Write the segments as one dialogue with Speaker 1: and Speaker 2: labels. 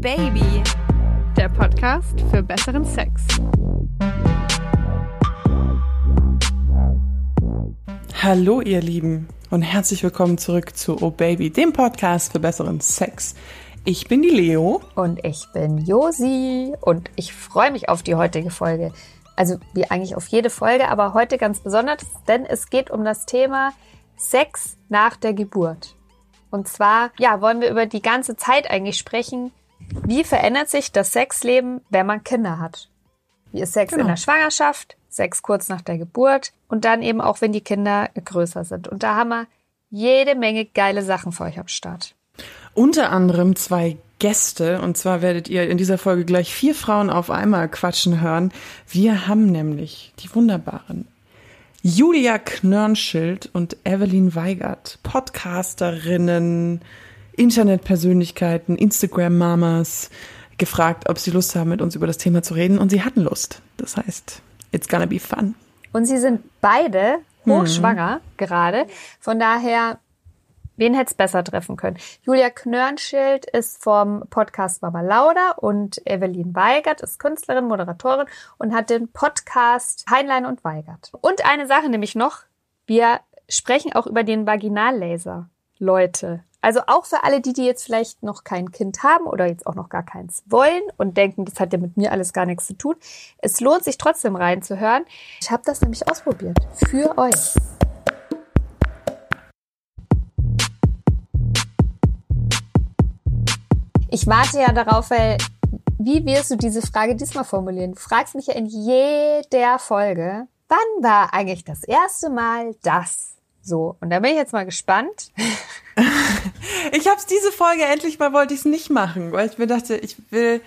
Speaker 1: Baby, der Podcast für besseren Sex.
Speaker 2: Hallo ihr Lieben und herzlich willkommen zurück zu Oh Baby, dem Podcast für besseren Sex. Ich bin die Leo.
Speaker 3: Und ich bin Josi und ich freue mich auf die heutige Folge. Also wie eigentlich auf jede Folge, aber heute ganz besonders, denn es geht um das Thema Sex nach der Geburt. Und zwar, ja, wollen wir über die ganze Zeit eigentlich sprechen. Wie verändert sich das Sexleben, wenn man Kinder hat? Wie ist Sex genau. in der Schwangerschaft? Sex kurz nach der Geburt und dann eben auch, wenn die Kinder größer sind. Und da haben wir jede Menge geile Sachen für euch am Start.
Speaker 2: Unter anderem zwei Gäste. Und zwar werdet ihr in dieser Folge gleich vier Frauen auf einmal quatschen hören. Wir haben nämlich die wunderbaren Julia Knörnschild und Evelyn Weigert, Podcasterinnen, Internetpersönlichkeiten, Instagram-Mamas, gefragt, ob sie Lust haben, mit uns über das Thema zu reden. Und sie hatten Lust. Das heißt, it's gonna be fun.
Speaker 3: Und sie sind beide hochschwanger hm. gerade. Von daher Wen hätte es besser treffen können? Julia Knörnschild ist vom Podcast Mama Lauda und Evelyn Weigert ist Künstlerin, Moderatorin und hat den Podcast Heinlein und Weigert. Und eine Sache nämlich noch, wir sprechen auch über den Vaginallaser. Leute, also auch für alle die, die jetzt vielleicht noch kein Kind haben oder jetzt auch noch gar keins wollen und denken, das hat ja mit mir alles gar nichts zu tun. Es lohnt sich trotzdem reinzuhören. Ich habe das nämlich ausprobiert. Für euch. Ich warte ja darauf, weil wie wirst du diese Frage diesmal formulieren? Du fragst mich ja in jeder Folge, wann war eigentlich das erste Mal das? So, und da bin ich jetzt mal gespannt.
Speaker 2: ich habe es diese Folge endlich mal wollte ich es nicht machen, weil ich mir dachte, ich will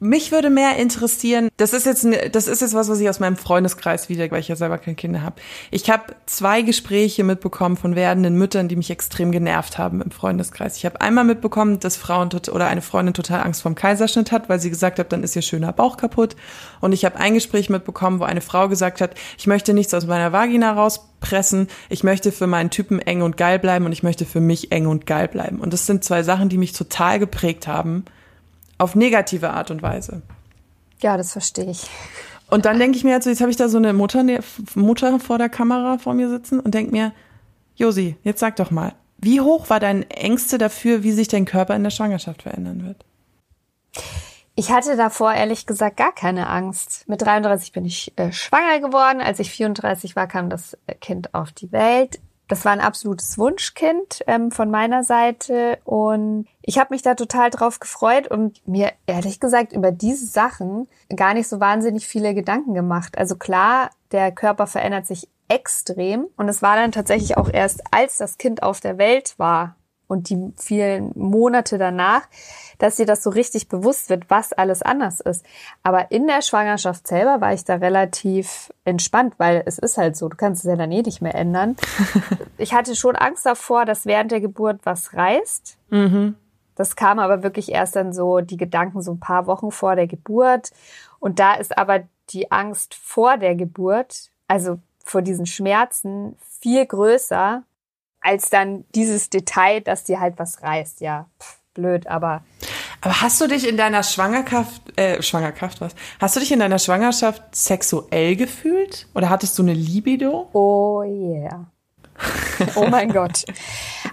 Speaker 2: mich würde mehr interessieren, das ist jetzt das ist jetzt was, was ich aus meinem Freundeskreis wieder, weil ich ja selber keine Kinder habe. Ich habe zwei Gespräche mitbekommen von werdenden Müttern, die mich extrem genervt haben im Freundeskreis. Ich habe einmal mitbekommen, dass Frauen oder eine Freundin total Angst vorm Kaiserschnitt hat, weil sie gesagt hat, dann ist ihr schöner Bauch kaputt. Und ich habe ein Gespräch mitbekommen, wo eine Frau gesagt hat, ich möchte nichts aus meiner Vagina rauspressen, ich möchte für meinen Typen eng und geil bleiben und ich möchte für mich eng und geil bleiben. Und das sind zwei Sachen, die mich total geprägt haben auf negative Art und Weise.
Speaker 3: Ja, das verstehe ich.
Speaker 2: Und dann denke ich mir, also jetzt habe ich da so eine Mutter, ne, Mutter vor der Kamera vor mir sitzen und denke mir, Josi, jetzt sag doch mal, wie hoch war dein Ängste dafür, wie sich dein Körper in der Schwangerschaft verändern wird?
Speaker 3: Ich hatte davor ehrlich gesagt gar keine Angst. Mit 33 bin ich äh, schwanger geworden. Als ich 34 war, kam das Kind auf die Welt. Das war ein absolutes Wunschkind ähm, von meiner Seite und ich habe mich da total drauf gefreut und mir ehrlich gesagt über diese Sachen gar nicht so wahnsinnig viele Gedanken gemacht. Also klar, der Körper verändert sich extrem und es war dann tatsächlich auch erst, als das Kind auf der Welt war und die vielen Monate danach, dass dir das so richtig bewusst wird, was alles anders ist. Aber in der Schwangerschaft selber war ich da relativ entspannt, weil es ist halt so, du kannst es ja dann eh nicht mehr ändern. ich hatte schon Angst davor, dass während der Geburt was reißt. Mhm. Das kam aber wirklich erst dann so die Gedanken so ein paar Wochen vor der Geburt. Und da ist aber die Angst vor der Geburt, also vor diesen Schmerzen, viel größer als dann dieses Detail, dass dir halt was reißt. Ja, pff, blöd, aber.
Speaker 2: Aber hast du dich in deiner Schwangerschaft, äh, Schwangerschaft was? Hast du dich in deiner Schwangerschaft sexuell gefühlt? Oder hattest du eine Libido?
Speaker 3: Oh yeah. oh mein Gott.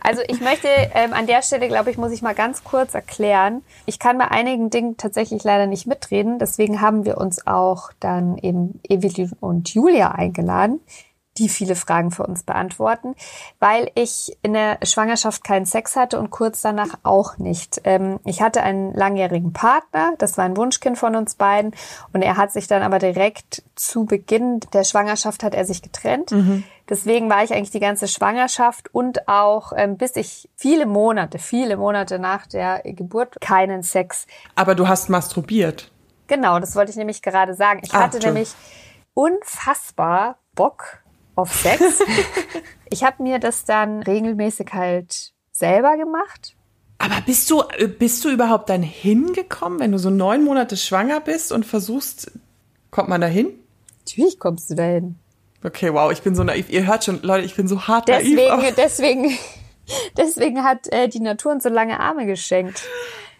Speaker 3: Also ich möchte ähm, an der Stelle, glaube ich, muss ich mal ganz kurz erklären. Ich kann bei einigen Dingen tatsächlich leider nicht mitreden. Deswegen haben wir uns auch dann eben Evelyn und Julia eingeladen, die viele Fragen für uns beantworten, weil ich in der Schwangerschaft keinen Sex hatte und kurz danach auch nicht. Ähm, ich hatte einen langjährigen Partner, das war ein Wunschkind von uns beiden und er hat sich dann aber direkt zu Beginn der Schwangerschaft hat er sich getrennt. Mhm. Deswegen war ich eigentlich die ganze Schwangerschaft und auch ähm, bis ich viele Monate, viele Monate nach der Geburt keinen Sex.
Speaker 2: Aber du hast masturbiert.
Speaker 3: Genau, das wollte ich nämlich gerade sagen. Ich ah, hatte nämlich unfassbar Bock auf Sex. ich habe mir das dann regelmäßig halt selber gemacht.
Speaker 2: Aber bist du, bist du überhaupt dann hingekommen, wenn du so neun Monate schwanger bist und versuchst, kommt man da hin?
Speaker 3: Natürlich kommst du da hin.
Speaker 2: Okay, wow, ich bin so naiv. Ihr hört schon, Leute, ich bin so hart
Speaker 3: deswegen,
Speaker 2: naiv.
Speaker 3: Deswegen, deswegen hat äh, die Natur uns so lange Arme geschenkt.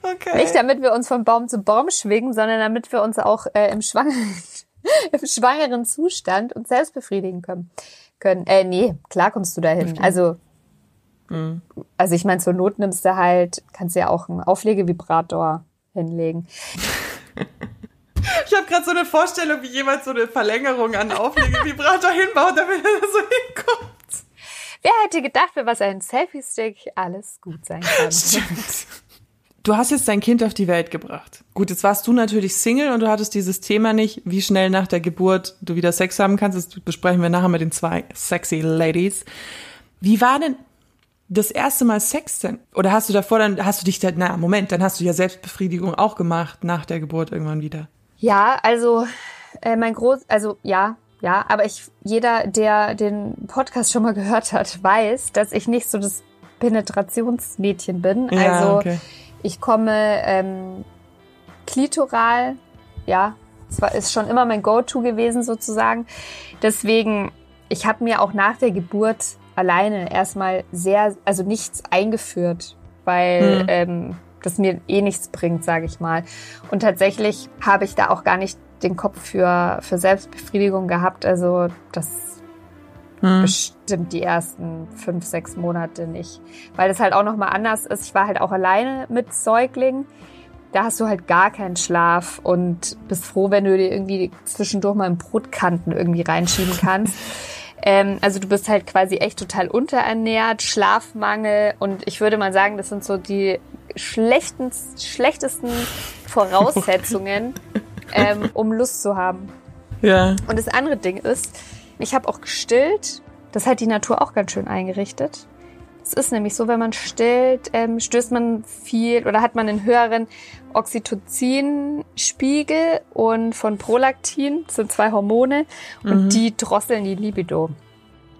Speaker 2: Okay.
Speaker 3: Nicht damit wir uns von Baum zu Baum schwingen, sondern damit wir uns auch äh, im, schwangeren, im schwangeren Zustand uns selbst befriedigen können. können. Äh, nee, klar kommst du dahin. Also,
Speaker 2: Mhm.
Speaker 3: also ich meine, zur Not nimmst du halt, kannst du ja auch einen Auflegevibrator hinlegen.
Speaker 2: Ich habe gerade so eine Vorstellung, wie jemand so eine Verlängerung an Auflegevibrator hinbaut, damit er so hinkommt.
Speaker 3: Wer hätte gedacht, für was ein Selfie-Stick alles gut sein kann?
Speaker 2: Stimmt. Du hast jetzt dein Kind auf die Welt gebracht. Gut, jetzt warst du natürlich Single und du hattest dieses Thema nicht, wie schnell nach der Geburt du wieder Sex haben kannst. Das besprechen wir nachher mit den zwei sexy Ladies. Wie war denn das erste Mal Sex denn? Oder hast du davor dann, hast du dich da, na, Moment, dann hast du ja Selbstbefriedigung auch gemacht nach der Geburt irgendwann wieder.
Speaker 3: Ja, also äh, mein Groß, also ja, ja, aber ich, jeder, der den Podcast schon mal gehört hat, weiß, dass ich nicht so das Penetrationsmädchen bin.
Speaker 2: Ja,
Speaker 3: also
Speaker 2: okay.
Speaker 3: Ich komme ähm, klitoral, ja, das war, ist schon immer mein Go-To gewesen sozusagen. Deswegen, ich habe mir auch nach der Geburt alleine erstmal sehr, also nichts eingeführt, weil
Speaker 2: Hm.
Speaker 3: ähm, das mir eh nichts bringt, sage ich mal. Und tatsächlich habe ich da auch gar nicht den Kopf für, für Selbstbefriedigung gehabt. Also das
Speaker 2: Hm.
Speaker 3: bestimmt die ersten fünf, sechs Monate nicht. Weil das halt auch nochmal anders ist. Ich war halt auch alleine mit Säugling. Da hast du halt gar keinen Schlaf und bist froh, wenn du dir irgendwie zwischendurch mal einen Brotkanten irgendwie reinschieben kannst. ähm, also du bist halt quasi echt total unterernährt, Schlafmangel und ich würde mal sagen, das sind so die schlechten, schlechtesten Voraussetzungen, ähm, um Lust zu haben.
Speaker 2: Ja.
Speaker 3: Und das andere Ding ist, ich habe auch gestillt. Das hat die Natur auch ganz schön eingerichtet. Es ist nämlich so, wenn man stillt, ähm, stößt man viel oder hat man einen höheren Oxytocin-Spiegel und von Prolaktin, das sind zwei Hormone, und die drosseln die Libido.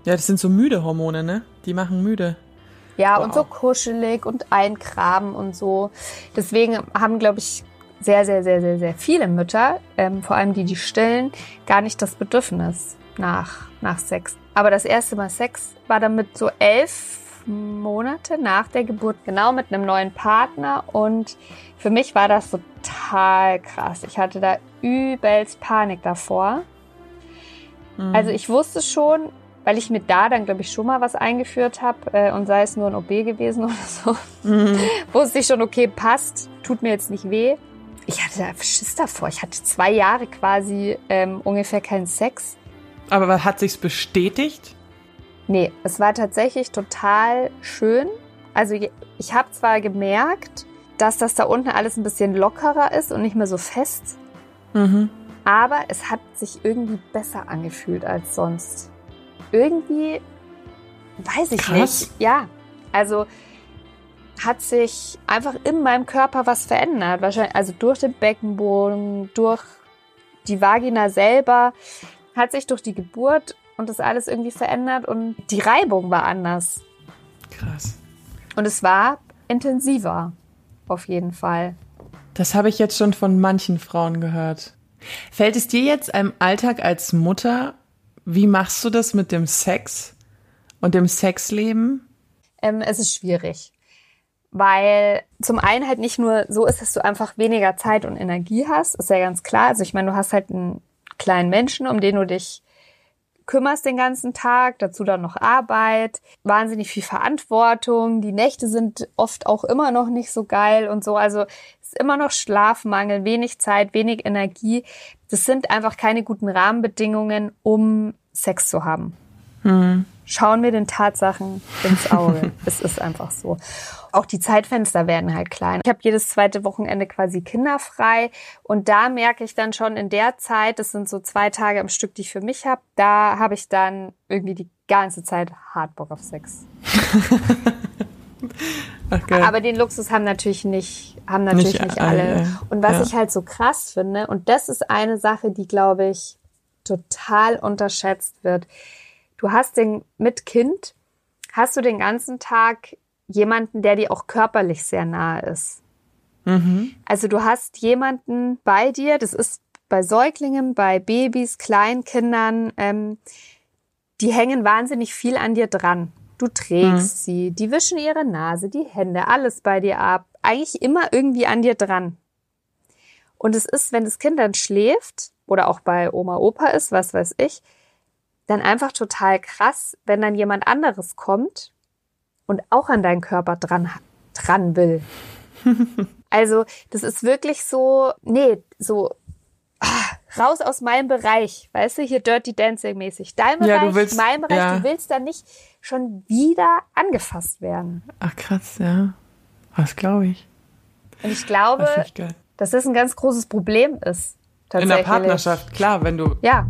Speaker 2: Ja, das sind so müde Hormone, ne? Die machen müde.
Speaker 3: Ja,
Speaker 2: Wow.
Speaker 3: und so kuschelig und einkramen und so. Deswegen haben, glaube ich, sehr, sehr, sehr, sehr, sehr viele Mütter, ähm, vor allem die, die stillen, gar nicht das Bedürfnis nach, nach Sex. Aber das erste Mal Sex war dann mit so elf Monate nach der Geburt, genau mit einem neuen Partner. Und für mich war das total krass. Ich hatte da übelst Panik davor.
Speaker 2: Mhm.
Speaker 3: Also ich wusste schon, weil ich mir da dann, glaube ich, schon mal was eingeführt habe äh, und sei es nur ein OB gewesen oder so,
Speaker 2: Mhm.
Speaker 3: wusste ich schon, okay, passt, tut mir jetzt nicht weh. Ich hatte da Schiss davor. Ich hatte zwei Jahre quasi ähm, ungefähr keinen Sex.
Speaker 2: Aber was hat sich's bestätigt?
Speaker 3: Nee, es war tatsächlich total schön. Also ich habe zwar gemerkt, dass das da unten alles ein bisschen lockerer ist und nicht mehr so fest,
Speaker 2: Mhm.
Speaker 3: aber es hat sich irgendwie besser angefühlt als sonst. Irgendwie, weiß ich
Speaker 2: Krass.
Speaker 3: nicht. Ja, also hat sich einfach in meinem Körper was verändert. Wahrscheinlich, also durch den Beckenboden, durch die Vagina selber, hat sich durch die Geburt und das alles irgendwie verändert und die Reibung war anders.
Speaker 2: Krass.
Speaker 3: Und es war intensiver, auf jeden Fall.
Speaker 2: Das habe ich jetzt schon von manchen Frauen gehört. Fällt es dir jetzt im Alltag als Mutter, wie machst du das mit dem Sex und dem Sexleben?
Speaker 3: Ähm, es ist schwierig. Weil zum einen halt nicht nur so ist, dass du einfach weniger Zeit und Energie hast, ist ja ganz klar. Also ich meine, du hast halt einen kleinen Menschen, um den du dich kümmerst den ganzen Tag, dazu dann noch Arbeit, wahnsinnig viel Verantwortung, die Nächte sind oft auch immer noch nicht so geil und so, also es ist immer noch Schlafmangel, wenig Zeit, wenig Energie. Das sind einfach keine guten Rahmenbedingungen, um Sex zu haben. Schauen wir den Tatsachen ins Auge. es ist einfach so. Auch die Zeitfenster werden halt klein. Ich habe jedes zweite Wochenende quasi kinderfrei und da merke ich dann schon in der Zeit, das sind so zwei Tage am Stück, die ich für mich habe, da habe ich dann irgendwie die ganze Zeit hart Bock auf Sex.
Speaker 2: Geil.
Speaker 3: Aber den Luxus haben natürlich nicht, haben natürlich
Speaker 2: Nicht
Speaker 3: nicht,
Speaker 2: alle,
Speaker 3: alle. Und was
Speaker 2: Ja.
Speaker 3: ich halt so krass finde, und das ist eine Sache, die, glaube ich, total unterschätzt wird. Du hast den, mit Kind, hast du den ganzen Tag jemanden, der dir auch körperlich sehr nahe ist. Also du hast jemanden bei dir, das ist bei Säuglingen, bei Babys, Kleinkindern, ähm, die hängen wahnsinnig viel an dir dran. Du trägst sie, die wischen ihre Nase, die Hände, alles bei dir ab. eigentlich immer irgendwie an dir dran. Und es ist, wenn das Kind dann schläft oder auch bei Oma, Opa ist, was weiß ich, dann einfach total krass, wenn dann jemand anderes kommt und auch an deinen Körper dran, dran will. also, das ist wirklich so, nee, so ah, raus aus meinem Bereich, weißt du, hier Dirty Dancing mäßig. Dein Bereich,
Speaker 2: Ja, du willst-
Speaker 3: mein Bereich,
Speaker 2: ja.
Speaker 3: du willst dann nicht schon wieder angefasst werden.
Speaker 2: Ach krass, ja. Was glaube ich?
Speaker 3: Und ich glaube,
Speaker 2: Das
Speaker 3: dass das ein ganz großes Problem ist.
Speaker 2: In der Partnerschaft, klar, wenn du.
Speaker 3: Ja,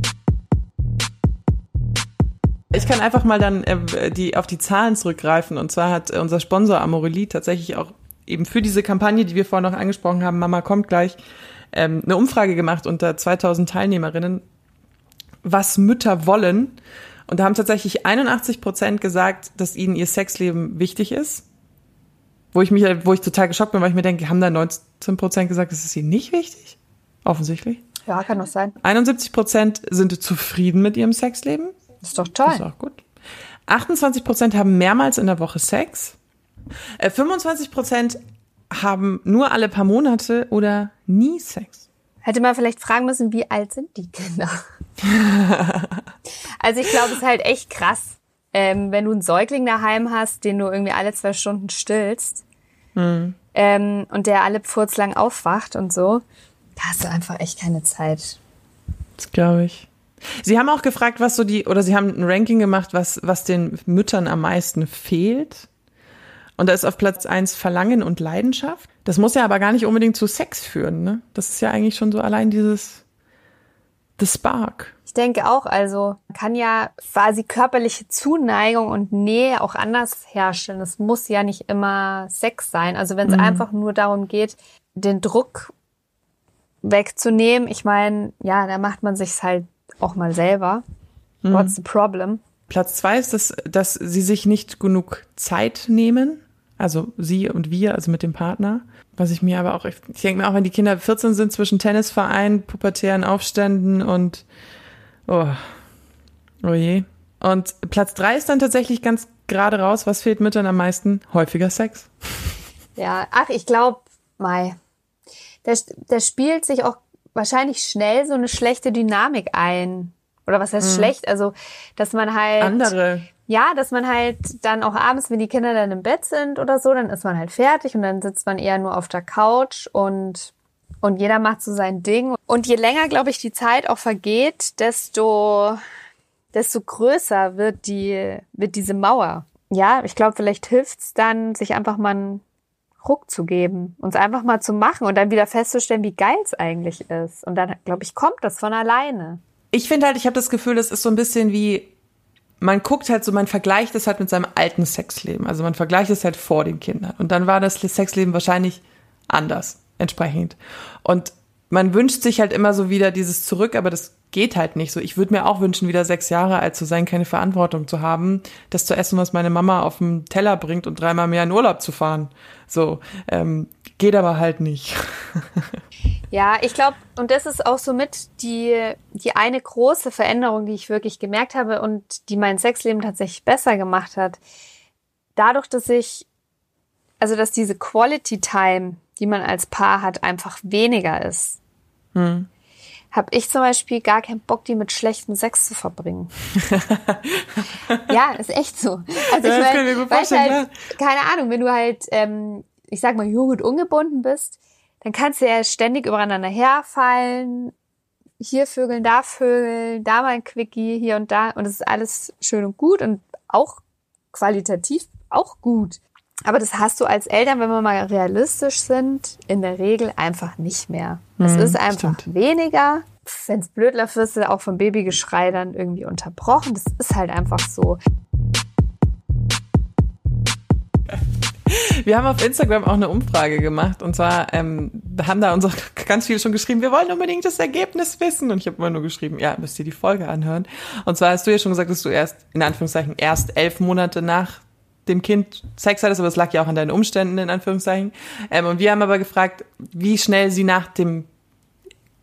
Speaker 2: Ich kann einfach mal dann äh, die, auf die Zahlen zurückgreifen. Und zwar hat äh, unser Sponsor Amorelie tatsächlich auch eben für diese Kampagne, die wir vorhin noch angesprochen haben, Mama kommt gleich, ähm, eine Umfrage gemacht unter 2000 Teilnehmerinnen, was Mütter wollen. Und da haben tatsächlich 81 Prozent gesagt, dass ihnen ihr Sexleben wichtig ist. Wo ich mich, wo ich total geschockt bin, weil ich mir denke, haben da 19 Prozent gesagt, das ist ihnen nicht wichtig? Offensichtlich.
Speaker 3: ja, kann doch sein.
Speaker 2: 71 Prozent sind zufrieden mit ihrem Sexleben.
Speaker 3: Das ist doch
Speaker 2: Das ist
Speaker 3: toll.
Speaker 2: auch gut. 28 Prozent haben mehrmals in der Woche Sex. Äh, 25 Prozent haben nur alle paar Monate oder nie Sex.
Speaker 3: Hätte man vielleicht fragen müssen, wie alt sind die Kinder? also ich glaube, es ist halt echt krass, ähm, wenn du einen Säugling daheim hast, den du irgendwie alle zwei Stunden stillst ähm, und der alle pfurzlang aufwacht und so, da hast du einfach echt keine Zeit.
Speaker 2: Das glaube ich. Sie haben auch gefragt, was so die, oder Sie haben ein Ranking gemacht, was, was den Müttern am meisten fehlt. Und da ist auf Platz eins Verlangen und Leidenschaft. Das muss ja aber gar nicht unbedingt zu Sex führen, ne? Das ist ja eigentlich schon so allein dieses The Spark.
Speaker 3: Ich denke auch, also man kann ja quasi körperliche Zuneigung und Nähe auch anders herstellen. Es muss ja nicht immer Sex sein. Also wenn es einfach nur darum geht, den Druck wegzunehmen, ich meine, ja, da macht man sich's halt auch mal selber. What's the problem?
Speaker 2: Platz zwei ist, dass, dass sie sich nicht genug Zeit nehmen. Also sie und wir, also mit dem Partner. Was ich mir aber auch, ich denke mir auch, wenn die Kinder 14 sind zwischen Tennisverein, pubertären Aufständen und oh, oh je. Und Platz drei ist dann tatsächlich ganz gerade raus, was fehlt Müttern am meisten? Häufiger Sex.
Speaker 3: Ja, ach, ich glaube, Mai, da, da spielt sich auch wahrscheinlich schnell so eine schlechte Dynamik ein. Oder was heißt schlecht? Also, dass man halt.
Speaker 2: Andere.
Speaker 3: Ja, dass man halt dann auch abends, wenn die Kinder dann im Bett sind oder so, dann ist man halt fertig und dann sitzt man eher nur auf der Couch und, und jeder macht so sein Ding. Und je länger, glaube ich, die Zeit auch vergeht, desto, desto größer wird die, wird diese Mauer. Ja, ich glaube, vielleicht hilft's dann, sich einfach mal Ruck zu geben, uns einfach mal zu machen und dann wieder festzustellen, wie geil es eigentlich ist. Und dann, glaube ich, kommt das von alleine.
Speaker 2: Ich finde halt, ich habe das Gefühl, das ist so ein bisschen wie, man guckt halt so, man vergleicht das halt mit seinem alten Sexleben. Also man vergleicht es halt vor den Kindern. Und dann war das Sexleben wahrscheinlich anders, entsprechend. Und man wünscht sich halt immer so wieder dieses zurück, aber das geht halt nicht so. Ich würde mir auch wünschen, wieder sechs Jahre alt zu sein, keine Verantwortung zu haben, das zu essen, was meine Mama auf dem Teller bringt und dreimal mehr in Urlaub zu fahren. So, ähm, geht aber halt nicht.
Speaker 3: Ja, ich glaube, und das ist auch so mit die, die eine große Veränderung, die ich wirklich gemerkt habe und die mein Sexleben tatsächlich besser gemacht hat. Dadurch, dass ich, also dass diese Quality Time, die man als Paar hat, einfach weniger ist,
Speaker 2: Hm.
Speaker 3: habe ich zum Beispiel gar keinen Bock, die mit schlechtem Sex zu verbringen. ja, ist echt so. Also
Speaker 2: Ja,
Speaker 3: ich meine,
Speaker 2: gut
Speaker 3: weil ich halt, keine Ahnung, wenn du halt, ähm, ich sag mal, jung und ungebunden bist, dann kannst du ja ständig übereinander herfallen, hier Vögeln, da Vögeln, da mal ein Quickie, hier und da. Und es ist alles schön und gut und auch qualitativ auch gut. Aber das hast du als Eltern, wenn wir mal realistisch sind, in der Regel einfach nicht mehr. Es
Speaker 2: Mhm,
Speaker 3: ist einfach
Speaker 2: stimmt.
Speaker 3: weniger. Wenn es blöd läuft, wirst du auch vom Babygeschrei dann irgendwie unterbrochen. Das ist halt einfach so.
Speaker 2: Wir haben auf Instagram auch eine Umfrage gemacht und zwar ähm, haben da uns auch ganz viele schon geschrieben, wir wollen unbedingt das Ergebnis wissen und ich habe immer nur geschrieben, ja, müsst ihr die Folge anhören. Und zwar hast du ja schon gesagt, dass du erst, in Anführungszeichen, erst elf Monate nach dem Kind Sex hattest, aber das lag ja auch an deinen Umständen, in Anführungszeichen. Ähm, und wir haben aber gefragt, wie schnell sie nach dem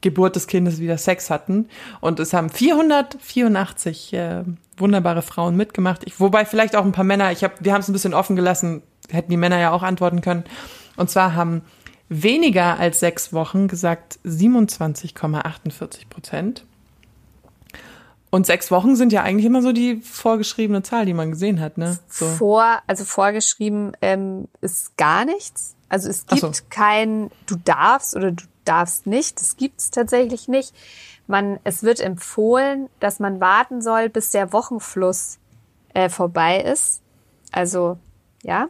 Speaker 2: Geburt des Kindes wieder Sex hatten. Und es haben 484 äh, wunderbare Frauen mitgemacht. Ich, wobei vielleicht auch ein paar Männer, ich hab, wir haben es ein bisschen offen gelassen, hätten die Männer ja auch antworten können. Und zwar haben weniger als sechs Wochen gesagt 27,48 Prozent. Und sechs Wochen sind ja eigentlich immer so die vorgeschriebene Zahl, die man gesehen hat, ne? So.
Speaker 3: Vor, also vorgeschrieben ähm, ist gar nichts. Also es gibt
Speaker 2: so.
Speaker 3: kein, du darfst oder du darfst nicht. Das gibt es tatsächlich nicht. Man, es wird empfohlen, dass man warten soll, bis der Wochenfluss äh, vorbei ist. Also ja.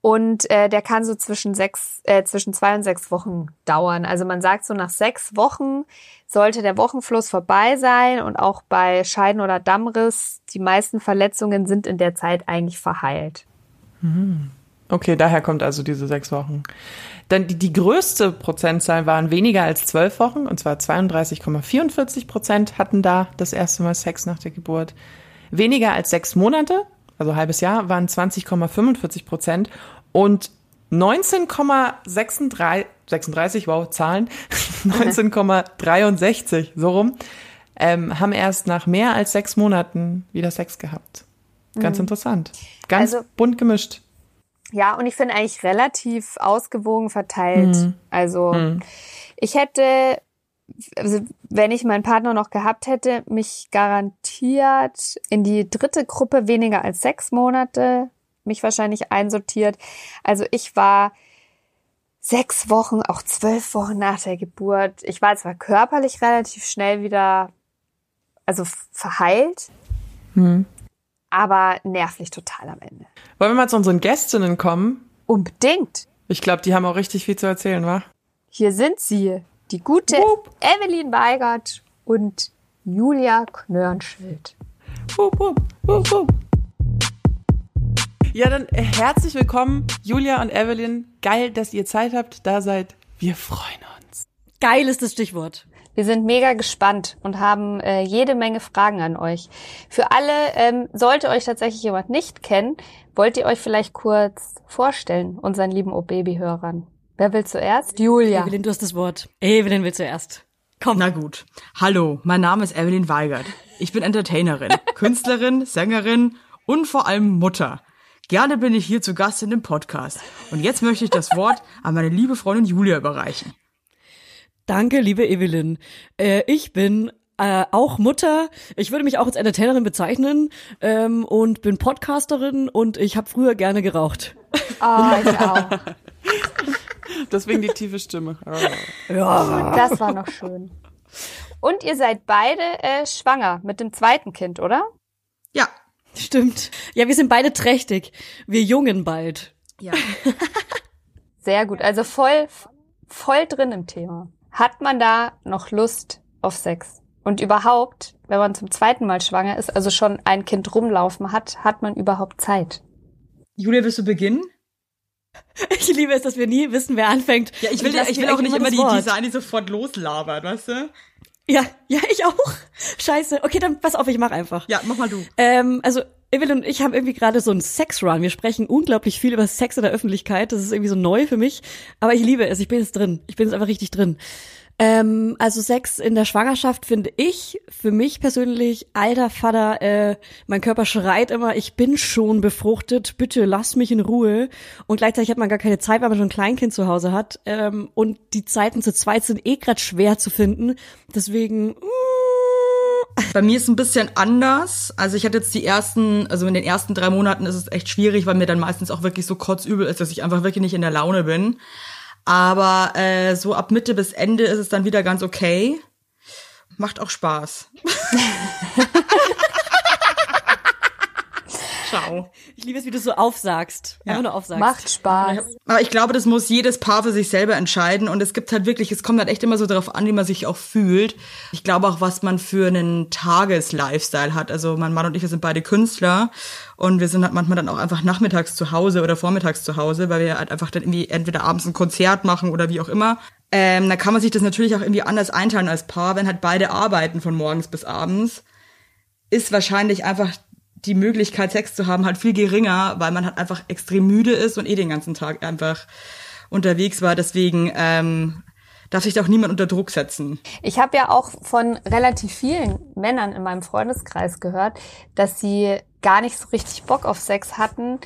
Speaker 3: Und äh, der kann so zwischen sechs, äh, zwischen zwei und sechs Wochen dauern. Also man sagt so nach sechs Wochen sollte der Wochenfluss vorbei sein und auch bei Scheiden oder Dammriss die meisten Verletzungen sind in der Zeit eigentlich verheilt.
Speaker 2: Okay, daher kommt also diese sechs Wochen. Dann die, die größte Prozentzahl waren weniger als zwölf Wochen, und zwar 32,44 Prozent hatten da das erste Mal Sex nach der Geburt. Weniger als sechs Monate, also halbes Jahr, waren 20,45 Prozent und 19,36, 36, wow, Zahlen, 19,63, so rum, ähm, haben erst nach mehr als sechs Monaten wieder Sex gehabt. Ganz interessant. Ganz
Speaker 3: Also-
Speaker 2: bunt gemischt.
Speaker 3: Ja, und ich finde eigentlich relativ ausgewogen verteilt. Also ich hätte, also wenn ich meinen Partner noch gehabt hätte, mich garantiert in die dritte Gruppe weniger als sechs Monate, mich wahrscheinlich einsortiert. Also ich war sechs Wochen, auch zwölf Wochen nach der Geburt. Ich war zwar körperlich relativ schnell wieder, also verheilt, aber nervlich total am Ende.
Speaker 2: Wollen wir mal zu unseren Gästinnen kommen?
Speaker 3: Unbedingt.
Speaker 2: Ich glaube, die haben auch richtig viel zu erzählen, wa?
Speaker 3: Hier sind sie, die gute
Speaker 2: Wupp.
Speaker 3: Evelyn Weigert und Julia Knörnschild.
Speaker 2: Wupp, wupp, wupp, wupp. Ja, dann herzlich willkommen, Julia und Evelyn. Geil, dass ihr Zeit habt, da seid. Wir freuen uns.
Speaker 4: Geil ist das Stichwort.
Speaker 3: Wir sind mega gespannt und haben äh, jede Menge Fragen an euch. Für alle, ähm, sollte euch tatsächlich jemand nicht kennen, wollt ihr euch vielleicht kurz vorstellen, unseren lieben O-Baby-Hörern. Wer will zuerst? Julia.
Speaker 4: Evelyn, du hast das Wort. Evelyn will zuerst. Komm.
Speaker 5: Na gut. Hallo, mein Name ist Evelyn Weigert. Ich bin Entertainerin, Künstlerin, Sängerin und vor allem Mutter. Gerne bin ich hier zu Gast in dem Podcast. Und jetzt möchte ich das Wort an meine liebe Freundin Julia überreichen.
Speaker 4: Danke, liebe Evelyn. Äh, ich bin äh, auch Mutter. Ich würde mich auch als Entertainerin bezeichnen ähm, und bin Podcasterin und ich habe früher gerne geraucht.
Speaker 3: Oh, ich auch.
Speaker 2: Deswegen die tiefe Stimme.
Speaker 3: Das war noch schön. Und ihr seid beide äh, schwanger mit dem zweiten Kind, oder?
Speaker 5: Ja.
Speaker 4: Stimmt. Ja, wir sind beide trächtig. Wir Jungen bald.
Speaker 5: Ja.
Speaker 3: Sehr gut. Also voll, voll drin im Thema. Hat man da noch Lust auf Sex? Und überhaupt, wenn man zum zweiten Mal schwanger ist, also schon ein Kind rumlaufen hat, hat man überhaupt Zeit?
Speaker 5: Julia, willst du beginnen?
Speaker 4: Ich liebe es, dass wir nie wissen, wer anfängt.
Speaker 5: Ja, ich will,
Speaker 4: lass
Speaker 5: ich will auch nicht immer
Speaker 4: das
Speaker 5: die, die Sani sofort loslabert, weißt du?
Speaker 4: Ja, ja, ich auch. Scheiße. Okay, dann pass auf, ich mach einfach.
Speaker 5: Ja, mach mal du.
Speaker 4: Ähm, also Evelyn und ich haben irgendwie gerade so einen Sex-Run. Wir sprechen unglaublich viel über Sex in der Öffentlichkeit. Das ist irgendwie so neu für mich. Aber ich liebe es. Ich bin jetzt drin. Ich bin jetzt einfach richtig drin. Ähm, also Sex in der Schwangerschaft finde ich für mich persönlich, alter Vater, äh, mein Körper schreit immer, ich bin schon befruchtet, bitte lass mich in Ruhe. Und gleichzeitig hat man gar keine Zeit, weil man schon ein Kleinkind zu Hause hat. Ähm, und die Zeiten zu zweit sind eh grad schwer zu finden. Deswegen, mm,
Speaker 5: Bei mir ist es ein bisschen anders. Also ich hatte jetzt die ersten, also in den ersten drei Monaten ist es echt schwierig, weil mir dann meistens auch wirklich so kotzübel ist, dass ich einfach wirklich nicht in der Laune bin. Aber äh, so ab Mitte bis Ende ist es dann wieder ganz okay. Macht auch Spaß. Ciao.
Speaker 4: ich liebe es, wie du so aufsagst. Einfach nur aufsagst.
Speaker 3: Macht Spaß.
Speaker 5: Aber ich glaube, das muss jedes Paar für sich selber entscheiden. Und es gibt halt wirklich, es kommt halt echt immer so darauf an, wie man sich auch fühlt. Ich glaube auch, was man für einen Tages-Lifestyle hat. Also mein Mann und ich, wir sind beide Künstler. Und wir sind halt manchmal dann auch einfach nachmittags zu Hause oder vormittags zu Hause, weil wir halt einfach dann irgendwie entweder abends ein Konzert machen oder wie auch immer. Ähm, da kann man sich das natürlich auch irgendwie anders einteilen als Paar, wenn halt beide arbeiten von morgens bis abends. Ist wahrscheinlich einfach die Möglichkeit, Sex zu haben, halt viel geringer, weil man halt einfach extrem müde ist und eh den ganzen Tag einfach unterwegs war. Deswegen ähm, darf sich da auch niemand unter Druck setzen.
Speaker 3: Ich habe ja auch von relativ vielen Männern in meinem Freundeskreis gehört, dass sie gar nicht so richtig Bock auf Sex hatten.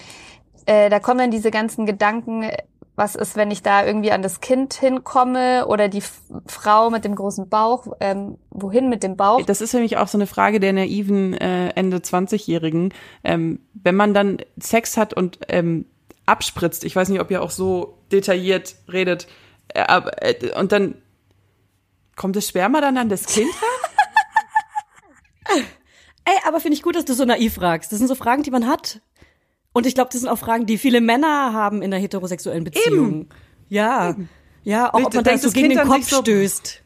Speaker 3: Äh, da kommen dann diese ganzen Gedanken, was ist, wenn ich da irgendwie an das Kind hinkomme oder die F Frau mit dem großen Bauch, ähm, wohin mit dem Bauch?
Speaker 2: Das ist nämlich auch so eine Frage der naiven äh, Ende 20-Jährigen. Ähm, wenn man dann Sex hat und ähm, abspritzt, ich weiß nicht, ob ihr auch so detailliert redet, äh, äh, und dann kommt das Sperma dann an das Kind
Speaker 4: Ey, aber finde ich gut, dass du so naiv fragst. Das sind so Fragen, die man hat. Und ich glaube, das sind auch Fragen, die viele Männer haben in einer heterosexuellen Beziehung.
Speaker 2: Eben.
Speaker 4: Ja.
Speaker 2: Eben.
Speaker 4: Ja, auch
Speaker 2: Ich
Speaker 4: ob man da so gegen
Speaker 2: Kind
Speaker 4: den Kopf
Speaker 2: so-
Speaker 4: stößt.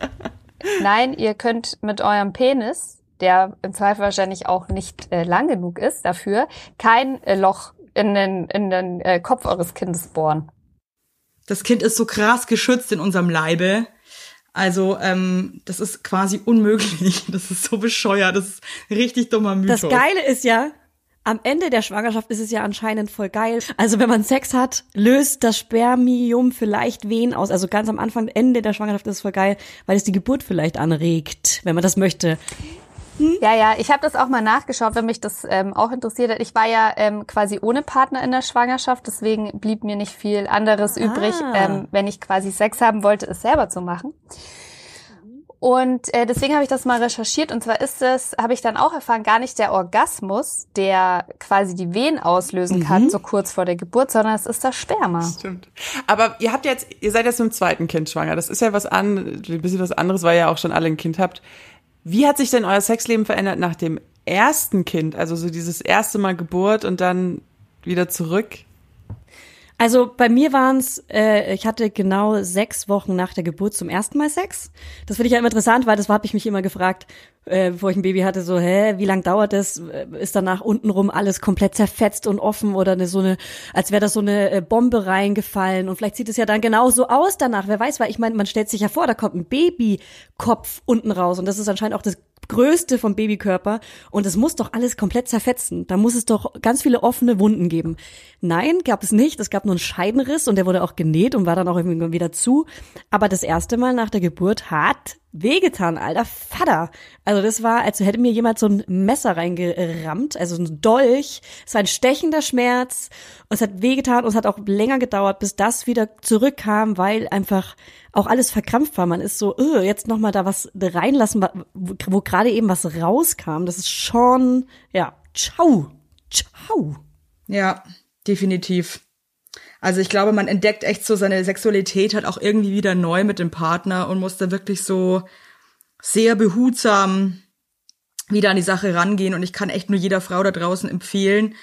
Speaker 3: Nein, ihr könnt mit eurem Penis, der im Zweifel wahrscheinlich auch nicht äh, lang genug ist dafür, kein äh, Loch in den, in den äh, Kopf eures Kindes bohren.
Speaker 5: Das Kind ist so krass geschützt in unserem Leibe. Also, ähm, das ist quasi unmöglich. Das ist so bescheuert. Das ist ein richtig dummer Mythos.
Speaker 4: Das Geile ist ja, am Ende der Schwangerschaft ist es ja anscheinend voll geil. Also wenn man Sex hat, löst das Spermium vielleicht Wehen aus. Also ganz am Anfang, Ende der Schwangerschaft ist es voll geil, weil es die Geburt vielleicht anregt, wenn man das möchte.
Speaker 3: Ja, ja, ich habe das auch mal nachgeschaut, wenn mich das ähm, auch interessiert hat. Ich war ja ähm, quasi ohne Partner in der Schwangerschaft, deswegen blieb mir nicht viel anderes übrig, ähm, wenn ich quasi Sex haben wollte, es selber zu machen. Und äh, deswegen habe ich das mal recherchiert und zwar ist es, habe ich dann auch erfahren, gar nicht der Orgasmus, der quasi die Wehen auslösen kann, so kurz vor der Geburt, sondern es ist das Sperma.
Speaker 2: Stimmt. Aber ihr habt jetzt, ihr seid jetzt mit dem zweiten Kind schwanger. Das ist ja was an, ein bisschen was anderes, weil ihr auch schon alle ein Kind habt. Wie hat sich denn euer Sexleben verändert nach dem ersten Kind? Also so dieses erste Mal Geburt und dann wieder zurück?
Speaker 4: Also bei mir waren's, äh, ich hatte genau sechs Wochen nach der Geburt zum ersten Mal Sex. Das finde ich ja immer interessant, weil das habe ich mich immer gefragt, äh, bevor ich ein Baby hatte, so, hä, wie lang dauert das? Äh, Ist danach untenrum alles komplett zerfetzt und offen oder eine, so eine, als wäre das so eine äh, Bombe reingefallen und vielleicht sieht es ja dann genau so aus danach, wer weiß, weil ich meine, man stellt sich ja vor, da kommt ein Babykopf unten raus und das ist anscheinend auch das Größte vom Babykörper und es muss doch alles komplett zerfetzen. Da muss es doch ganz viele offene Wunden geben. Nein, gab es nicht. Es gab nur einen Scheidenriss und der wurde auch genäht und war dann auch irgendwie wieder zu. Aber das erste Mal nach der Geburt hat wehgetan, alter Vater. Also das war, als hätte mir jemand so ein Messer reingerammt, also ein Dolch. Es war ein stechender Schmerz und es hat wehgetan und es hat auch länger gedauert, bis das wieder zurückkam, weil einfach auch alles verkrampft war. Man ist so, öh, jetzt noch mal da was reinlassen, wo gerade eben was rauskam. Das ist schon, ja, ciao, ciao.
Speaker 5: Ja, definitiv. Also ich glaube, man entdeckt echt so seine Sexualität halt auch irgendwie wieder neu mit dem Partner und muss da wirklich so sehr behutsam wieder an die Sache rangehen. Und ich kann echt nur jeder Frau da draußen empfehlen,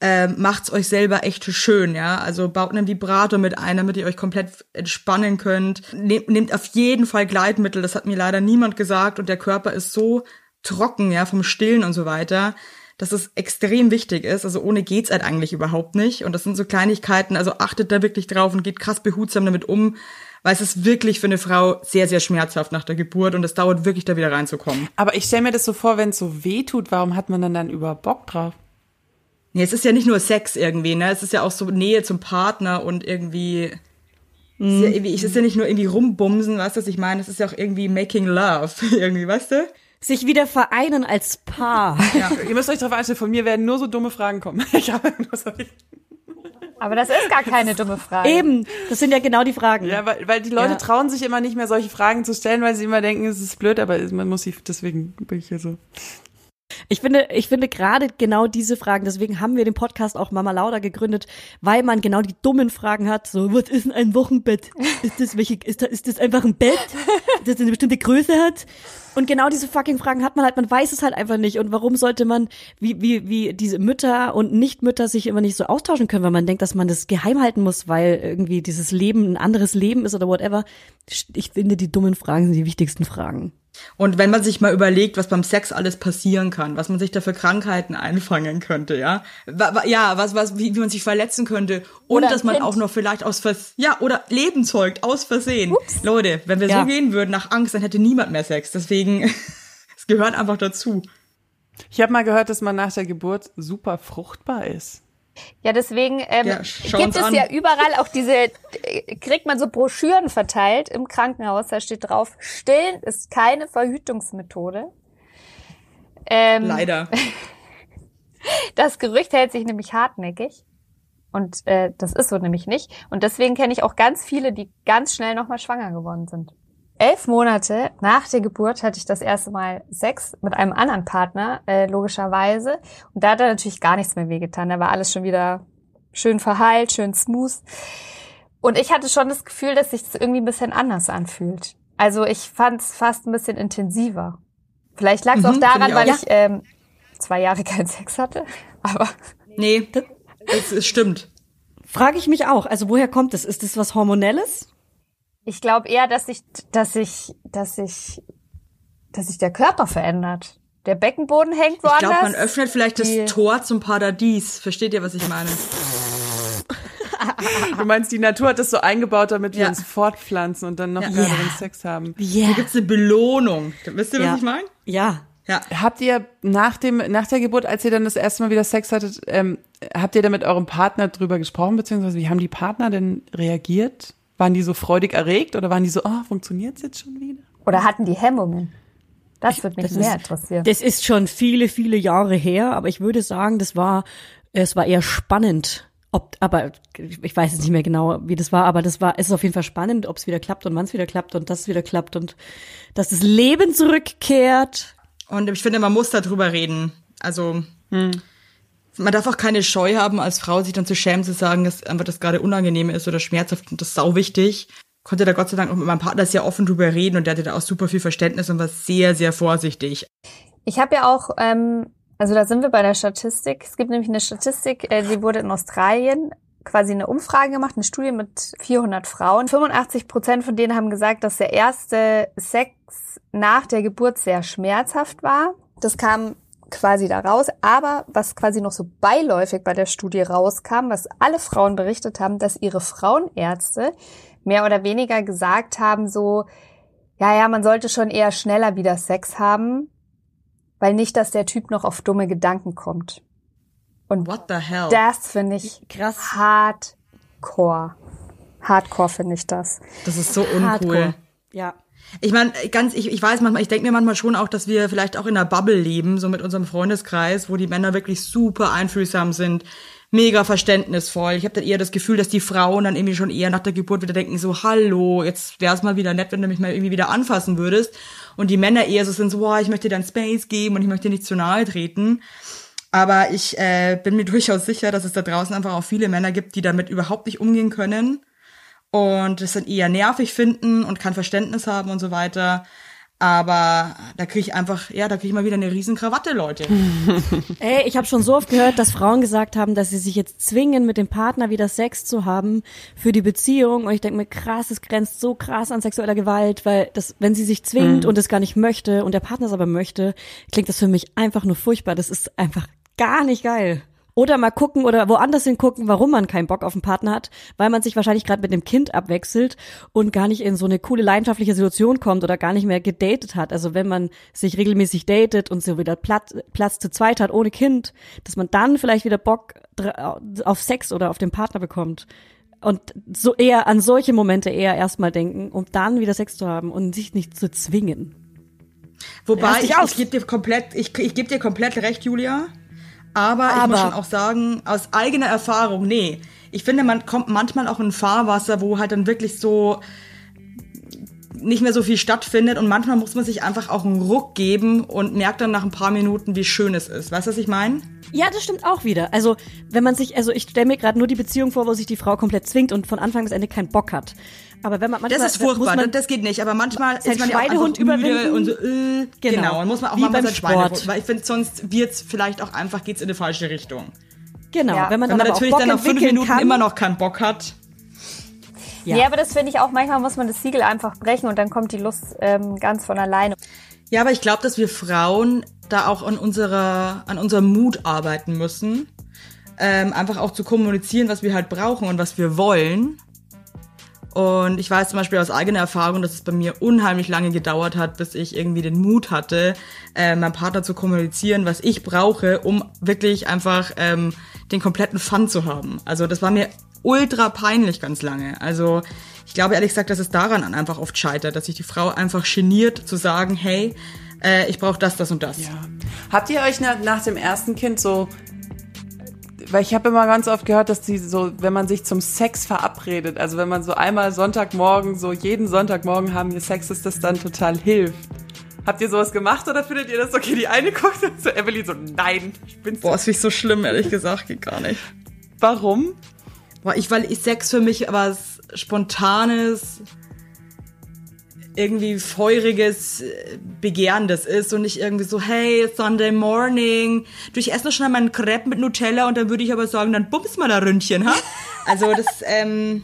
Speaker 5: ähm, macht's euch selber echt schön, ja. Also baut einen Vibrator mit ein, damit ihr euch komplett entspannen könnt. Nehmt, nehmt auf jeden Fall Gleitmittel, das hat mir leider niemand gesagt. Und der Körper ist so trocken, ja, vom Stillen und so weiter, dass es extrem wichtig ist. Also ohne geht's halt eigentlich überhaupt nicht. Und das sind so Kleinigkeiten, also achtet da wirklich drauf und geht krass behutsam damit um, weil es ist wirklich für eine Frau sehr, sehr schmerzhaft nach der Geburt und es dauert wirklich, da wieder reinzukommen.
Speaker 2: Aber ich stelle mir das so vor, wenn es so weh tut, warum hat man dann dann über Bock drauf?
Speaker 5: Nee, es ist ja nicht nur Sex irgendwie, ne? Es ist ja auch so Nähe zum Partner und irgendwie. Es ist ja, irgendwie, es ist ja nicht nur irgendwie rumbumsen, weißt du, was ich meine? Es ist ja auch irgendwie making love, irgendwie, weißt du?
Speaker 4: Sich wieder vereinen als Paar.
Speaker 2: Ja, ihr müsst euch darauf einstellen, von mir werden nur so dumme Fragen kommen. Ich habe nur so,
Speaker 3: Aber das ist gar keine dumme Frage.
Speaker 4: Eben, das sind ja genau die Fragen.
Speaker 2: ja, weil, weil die Leute
Speaker 4: Ja.
Speaker 2: trauen sich immer nicht mehr, solche Fragen zu stellen, weil sie immer denken, es ist blöd, aber man muss sie, deswegen bin ich hier so.
Speaker 4: Ich finde, ich finde gerade genau diese Fragen, deswegen haben wir den Podcast auch Mama Lauda gegründet, weil man genau die dummen Fragen hat. So, was ist denn ein Wochenbett? Ist das welche, ist das, ist das einfach ein Bett, das eine bestimmte Größe hat? Und genau diese fucking Fragen hat man halt, man weiß es halt einfach nicht. Und warum sollte man, wie, wie, wie diese Mütter und Nichtmütter sich immer nicht so austauschen können, weil man denkt, dass man das geheim halten muss, weil irgendwie dieses Leben ein anderes Leben ist oder whatever. Ich finde, die dummen Fragen sind die wichtigsten Fragen.
Speaker 5: Und wenn man sich mal überlegt, was beim Sex alles passieren kann, was man sich da für Krankheiten einfangen könnte, ja, ja, was, was, wie, wie man sich verletzen könnte und
Speaker 3: Oder
Speaker 5: dass man
Speaker 3: Kind.
Speaker 5: auch noch vielleicht aus Vers, ja, oder Leben zeugt aus Versehen. Leute, wenn wir
Speaker 4: Ja.
Speaker 5: so gehen würden nach Angst, dann hätte niemand mehr Sex. Deswegen, es gehört einfach dazu.
Speaker 2: Ich habe mal gehört, dass man nach der Geburt super fruchtbar ist.
Speaker 3: Ja, deswegen ähm,
Speaker 5: Ja,
Speaker 3: gibt es
Speaker 5: an.
Speaker 3: ja überall auch diese, äh, kriegt man so Broschüren verteilt im Krankenhaus, da steht drauf, stillen ist keine Verhütungsmethode. Ähm,
Speaker 5: Leider.
Speaker 3: Das Gerücht hält sich nämlich hartnäckig. Und äh, das ist so nämlich nicht. Und deswegen kenne ich auch ganz viele, die ganz schnell nochmal schwanger geworden sind. Elf Monate nach der Geburt hatte ich das erste Mal Sex mit einem anderen Partner, äh, logischerweise. Und da hat er natürlich gar nichts mehr wehgetan. Da war alles schon wieder schön verheilt, schön smooth. Und ich hatte schon das Gefühl, dass sich das irgendwie ein bisschen anders anfühlt. Also ich fand es fast ein bisschen intensiver. Vielleicht lag es
Speaker 5: Mhm,
Speaker 3: auch daran,
Speaker 5: ich
Speaker 3: weil
Speaker 5: auch.
Speaker 3: ich ähm, zwei Jahre keinen Sex hatte. Aber
Speaker 5: Nee, es, es stimmt.
Speaker 4: Frage ich mich auch. Also woher kommt es? Ist das was Hormonelles?
Speaker 3: Ich glaube eher, dass sich, dass sich, dass sich, dass sich der Körper verändert. Der Beckenboden hängt
Speaker 5: Ich
Speaker 3: woanders.
Speaker 5: glaube, man öffnet vielleicht das
Speaker 3: Die-
Speaker 5: Tor zum Paradies. Versteht ihr, was ich meine?
Speaker 2: Du meinst, die Natur hat das so eingebaut, damit wir
Speaker 5: Ja.
Speaker 2: uns fortpflanzen und dann noch
Speaker 5: Ja.
Speaker 2: geileren Sex haben.
Speaker 4: Ja.
Speaker 5: Hier gibt's eine Belohnung. Wisst ihr, was
Speaker 4: ja.
Speaker 5: ich meine?
Speaker 4: Ja.
Speaker 5: Ja.
Speaker 2: Habt ihr nach dem nach der Geburt, als ihr dann das erste Mal wieder Sex hattet, ähm, habt ihr da mit eurem Partner drüber gesprochen, beziehungsweise wie haben die Partner denn reagiert? Waren die so freudig erregt oder waren die so, ah, funktioniert's jetzt schon wieder?
Speaker 3: Oder hatten die Hemmungen? Das würde mich
Speaker 4: das
Speaker 3: mehr
Speaker 4: ist-
Speaker 3: interessieren.
Speaker 4: Das ist schon viele, viele Jahre her, aber ich würde sagen, das war, es war eher spannend. Ob, aber ich weiß jetzt nicht mehr genau, wie das war, aber das war, es ist auf jeden Fall spannend, ob es wieder klappt und wann es wieder klappt und dass es wieder klappt und dass das Leben zurückkehrt.
Speaker 5: Und ich finde, man muss darüber reden. Also, man darf auch keine Scheu haben, als Frau sich dann zu schämen, zu sagen, dass einfach das gerade unangenehm ist oder schmerzhaft und das ist sau wichtig. Konnte da Gott sei Dank auch mit meinem Partner sehr offen drüber reden und der hatte da auch super viel Verständnis und war sehr, sehr vorsichtig.
Speaker 3: Ich habe ja auch, ähm, also da sind wir bei der Statistik. Es gibt nämlich eine Statistik, äh, die wurde in Australien quasi eine Umfrage gemacht, eine Studie mit 400 Frauen. 85 Prozent von denen haben gesagt, dass der erste Sex nach der Geburt sehr schmerzhaft war. Das kam quasi da raus. Aber was quasi noch so beiläufig bei der Studie rauskam, was alle Frauen berichtet haben, dass ihre Frauenärzte mehr oder weniger gesagt haben, so, ja, ja, man sollte schon eher schneller wieder Sex haben, weil nicht, dass der Typ noch auf dumme Gedanken kommt. Und
Speaker 5: What the hell?
Speaker 3: das finde ich
Speaker 4: Krass.
Speaker 3: hardcore. Hardcore finde ich das.
Speaker 5: das ist so uncool.
Speaker 4: Hardcore. Ja.
Speaker 5: Ich meine, ganz, ich, ich weiß manchmal, ich denke mir manchmal schon auch, dass wir vielleicht auch in einer Bubble leben, so mit unserem Freundeskreis, wo die Männer wirklich super einfühlsam sind, mega verständnisvoll. Ich habe dann eher das Gefühl, dass die Frauen dann irgendwie schon eher nach der Geburt wieder denken, so, hallo, jetzt wär's mal wieder nett, wenn du mich mal irgendwie wieder anfassen würdest. Und die Männer eher so sind, so, boah, ich möchte dir dann Space geben und ich möchte dir nicht zu nahe treten. Aber ich äh, bin mir durchaus sicher, dass es da draußen einfach auch viele Männer gibt, die damit überhaupt nicht umgehen können und es dann eher nervig finden und kein Verständnis haben und so weiter. Aber da kriege ich einfach, ja, da kriege ich mal wieder eine riesen Krawatte, Leute.
Speaker 4: Ey, ich habe schon so oft gehört, dass Frauen gesagt haben, dass sie sich jetzt zwingen, mit dem Partner wieder Sex zu haben für die Beziehung. Und ich denke mir, krass, es grenzt so krass an sexueller Gewalt, weil das, wenn sie sich zwingt und es gar nicht möchte und der Partner es aber möchte, klingt das für mich einfach nur furchtbar. Das ist einfach gar nicht geil. Oder mal gucken oder woanders hingucken, warum man keinen Bock auf einen Partner hat, weil man sich wahrscheinlich gerade mit dem Kind abwechselt und gar nicht in so eine coole leidenschaftliche Situation kommt oder gar nicht mehr gedatet hat. Also wenn man sich regelmäßig datet und so wieder Platz, Platz zu zweit hat ohne Kind, dass man dann vielleicht wieder Bock auf Sex oder auf den Partner bekommt. Und so eher an solche Momente eher erstmal denken, um dann wieder Sex zu haben und sich nicht zu zwingen.
Speaker 5: Wobei ich,
Speaker 4: aus.
Speaker 5: ich gebe dir komplett, ich, ich gebe dir komplett recht, Julia. Aber, ich
Speaker 4: Aber-
Speaker 5: muss schon auch sagen, aus eigener Erfahrung, nee. Ich finde, man kommt manchmal auch in Fahrwasser, wo halt dann wirklich so nicht mehr so viel stattfindet und manchmal muss man sich einfach auch einen Ruck geben und merkt dann nach ein paar Minuten, wie schön es ist. Weißt du, was ich meine?
Speaker 4: Ja, das stimmt auch wieder. Also, wenn man sich, also ich stelle mir gerade nur die Beziehung vor, wo sich die Frau komplett zwingt und von Anfang bis Ende keinen Bock hat. Aber wenn man manchmal
Speaker 5: Das ist
Speaker 4: muss
Speaker 5: furchtbar,
Speaker 4: man,
Speaker 5: das, geht nicht. Aber manchmal ist man ja auch
Speaker 4: Schweinehund
Speaker 5: müde und so, äh,
Speaker 4: Genau.
Speaker 5: genau. Und muss man auch
Speaker 4: Wie
Speaker 5: mal
Speaker 4: beim
Speaker 5: sein Schweinehund,
Speaker 4: Sport.
Speaker 5: weil ich finde, sonst wird's vielleicht auch einfach, geht's in die falsche Richtung.
Speaker 4: genau,
Speaker 3: Ja.
Speaker 4: wenn man
Speaker 5: Wenn
Speaker 4: dann
Speaker 5: man natürlich dann nach fünf Minuten
Speaker 4: kann,
Speaker 5: immer noch keinen Bock hat.
Speaker 4: Ja.
Speaker 3: Ja, aber das finde ich auch, manchmal muss man das Siegel einfach brechen und dann kommt die Lust ähm, ganz von alleine.
Speaker 5: Ja, aber ich glaube, dass wir Frauen da auch an unserer, an unserem Mut arbeiten müssen. Ähm, einfach auch zu kommunizieren, was wir halt brauchen und was wir wollen. Und ich weiß zum Beispiel aus eigener Erfahrung, dass es bei mir unheimlich lange gedauert hat, bis ich irgendwie den Mut hatte, äh, meinem Partner zu kommunizieren, was ich brauche, um wirklich einfach ähm, den kompletten Fun zu haben. Also das war mir ultra peinlich ganz lange. Also ich glaube ehrlich gesagt, dass es daran einfach oft scheitert, dass sich die Frau einfach geniert zu sagen, hey, äh, ich brauche das, das und das.
Speaker 2: Ja. Habt ihr euch nach, nach dem ersten Kind so, Weil ich habe immer ganz oft gehört, dass die so, wenn man sich zum Sex verabredet, also wenn man so einmal Sonntagmorgen, so jeden Sonntagmorgen haben wir Sex, dass das dann total hilft. Habt ihr sowas gemacht oder findet ihr das okay? Die eine guckt und so Evelyn so, nein, ich bin's
Speaker 5: Boah, ist nicht so schlimm, ehrlich gesagt, geht gar nicht.
Speaker 2: Warum?
Speaker 5: Boah, ich, weil ich Sex für mich was Spontanes, irgendwie feuriges, äh, begehrendes ist und nicht irgendwie so, hey, Sunday morning. Du, ich esse noch schnell meinen Crepe mit Nutella und dann würde ich aber sagen, dann bums mal da Ründchen, ha? Also das, ähm,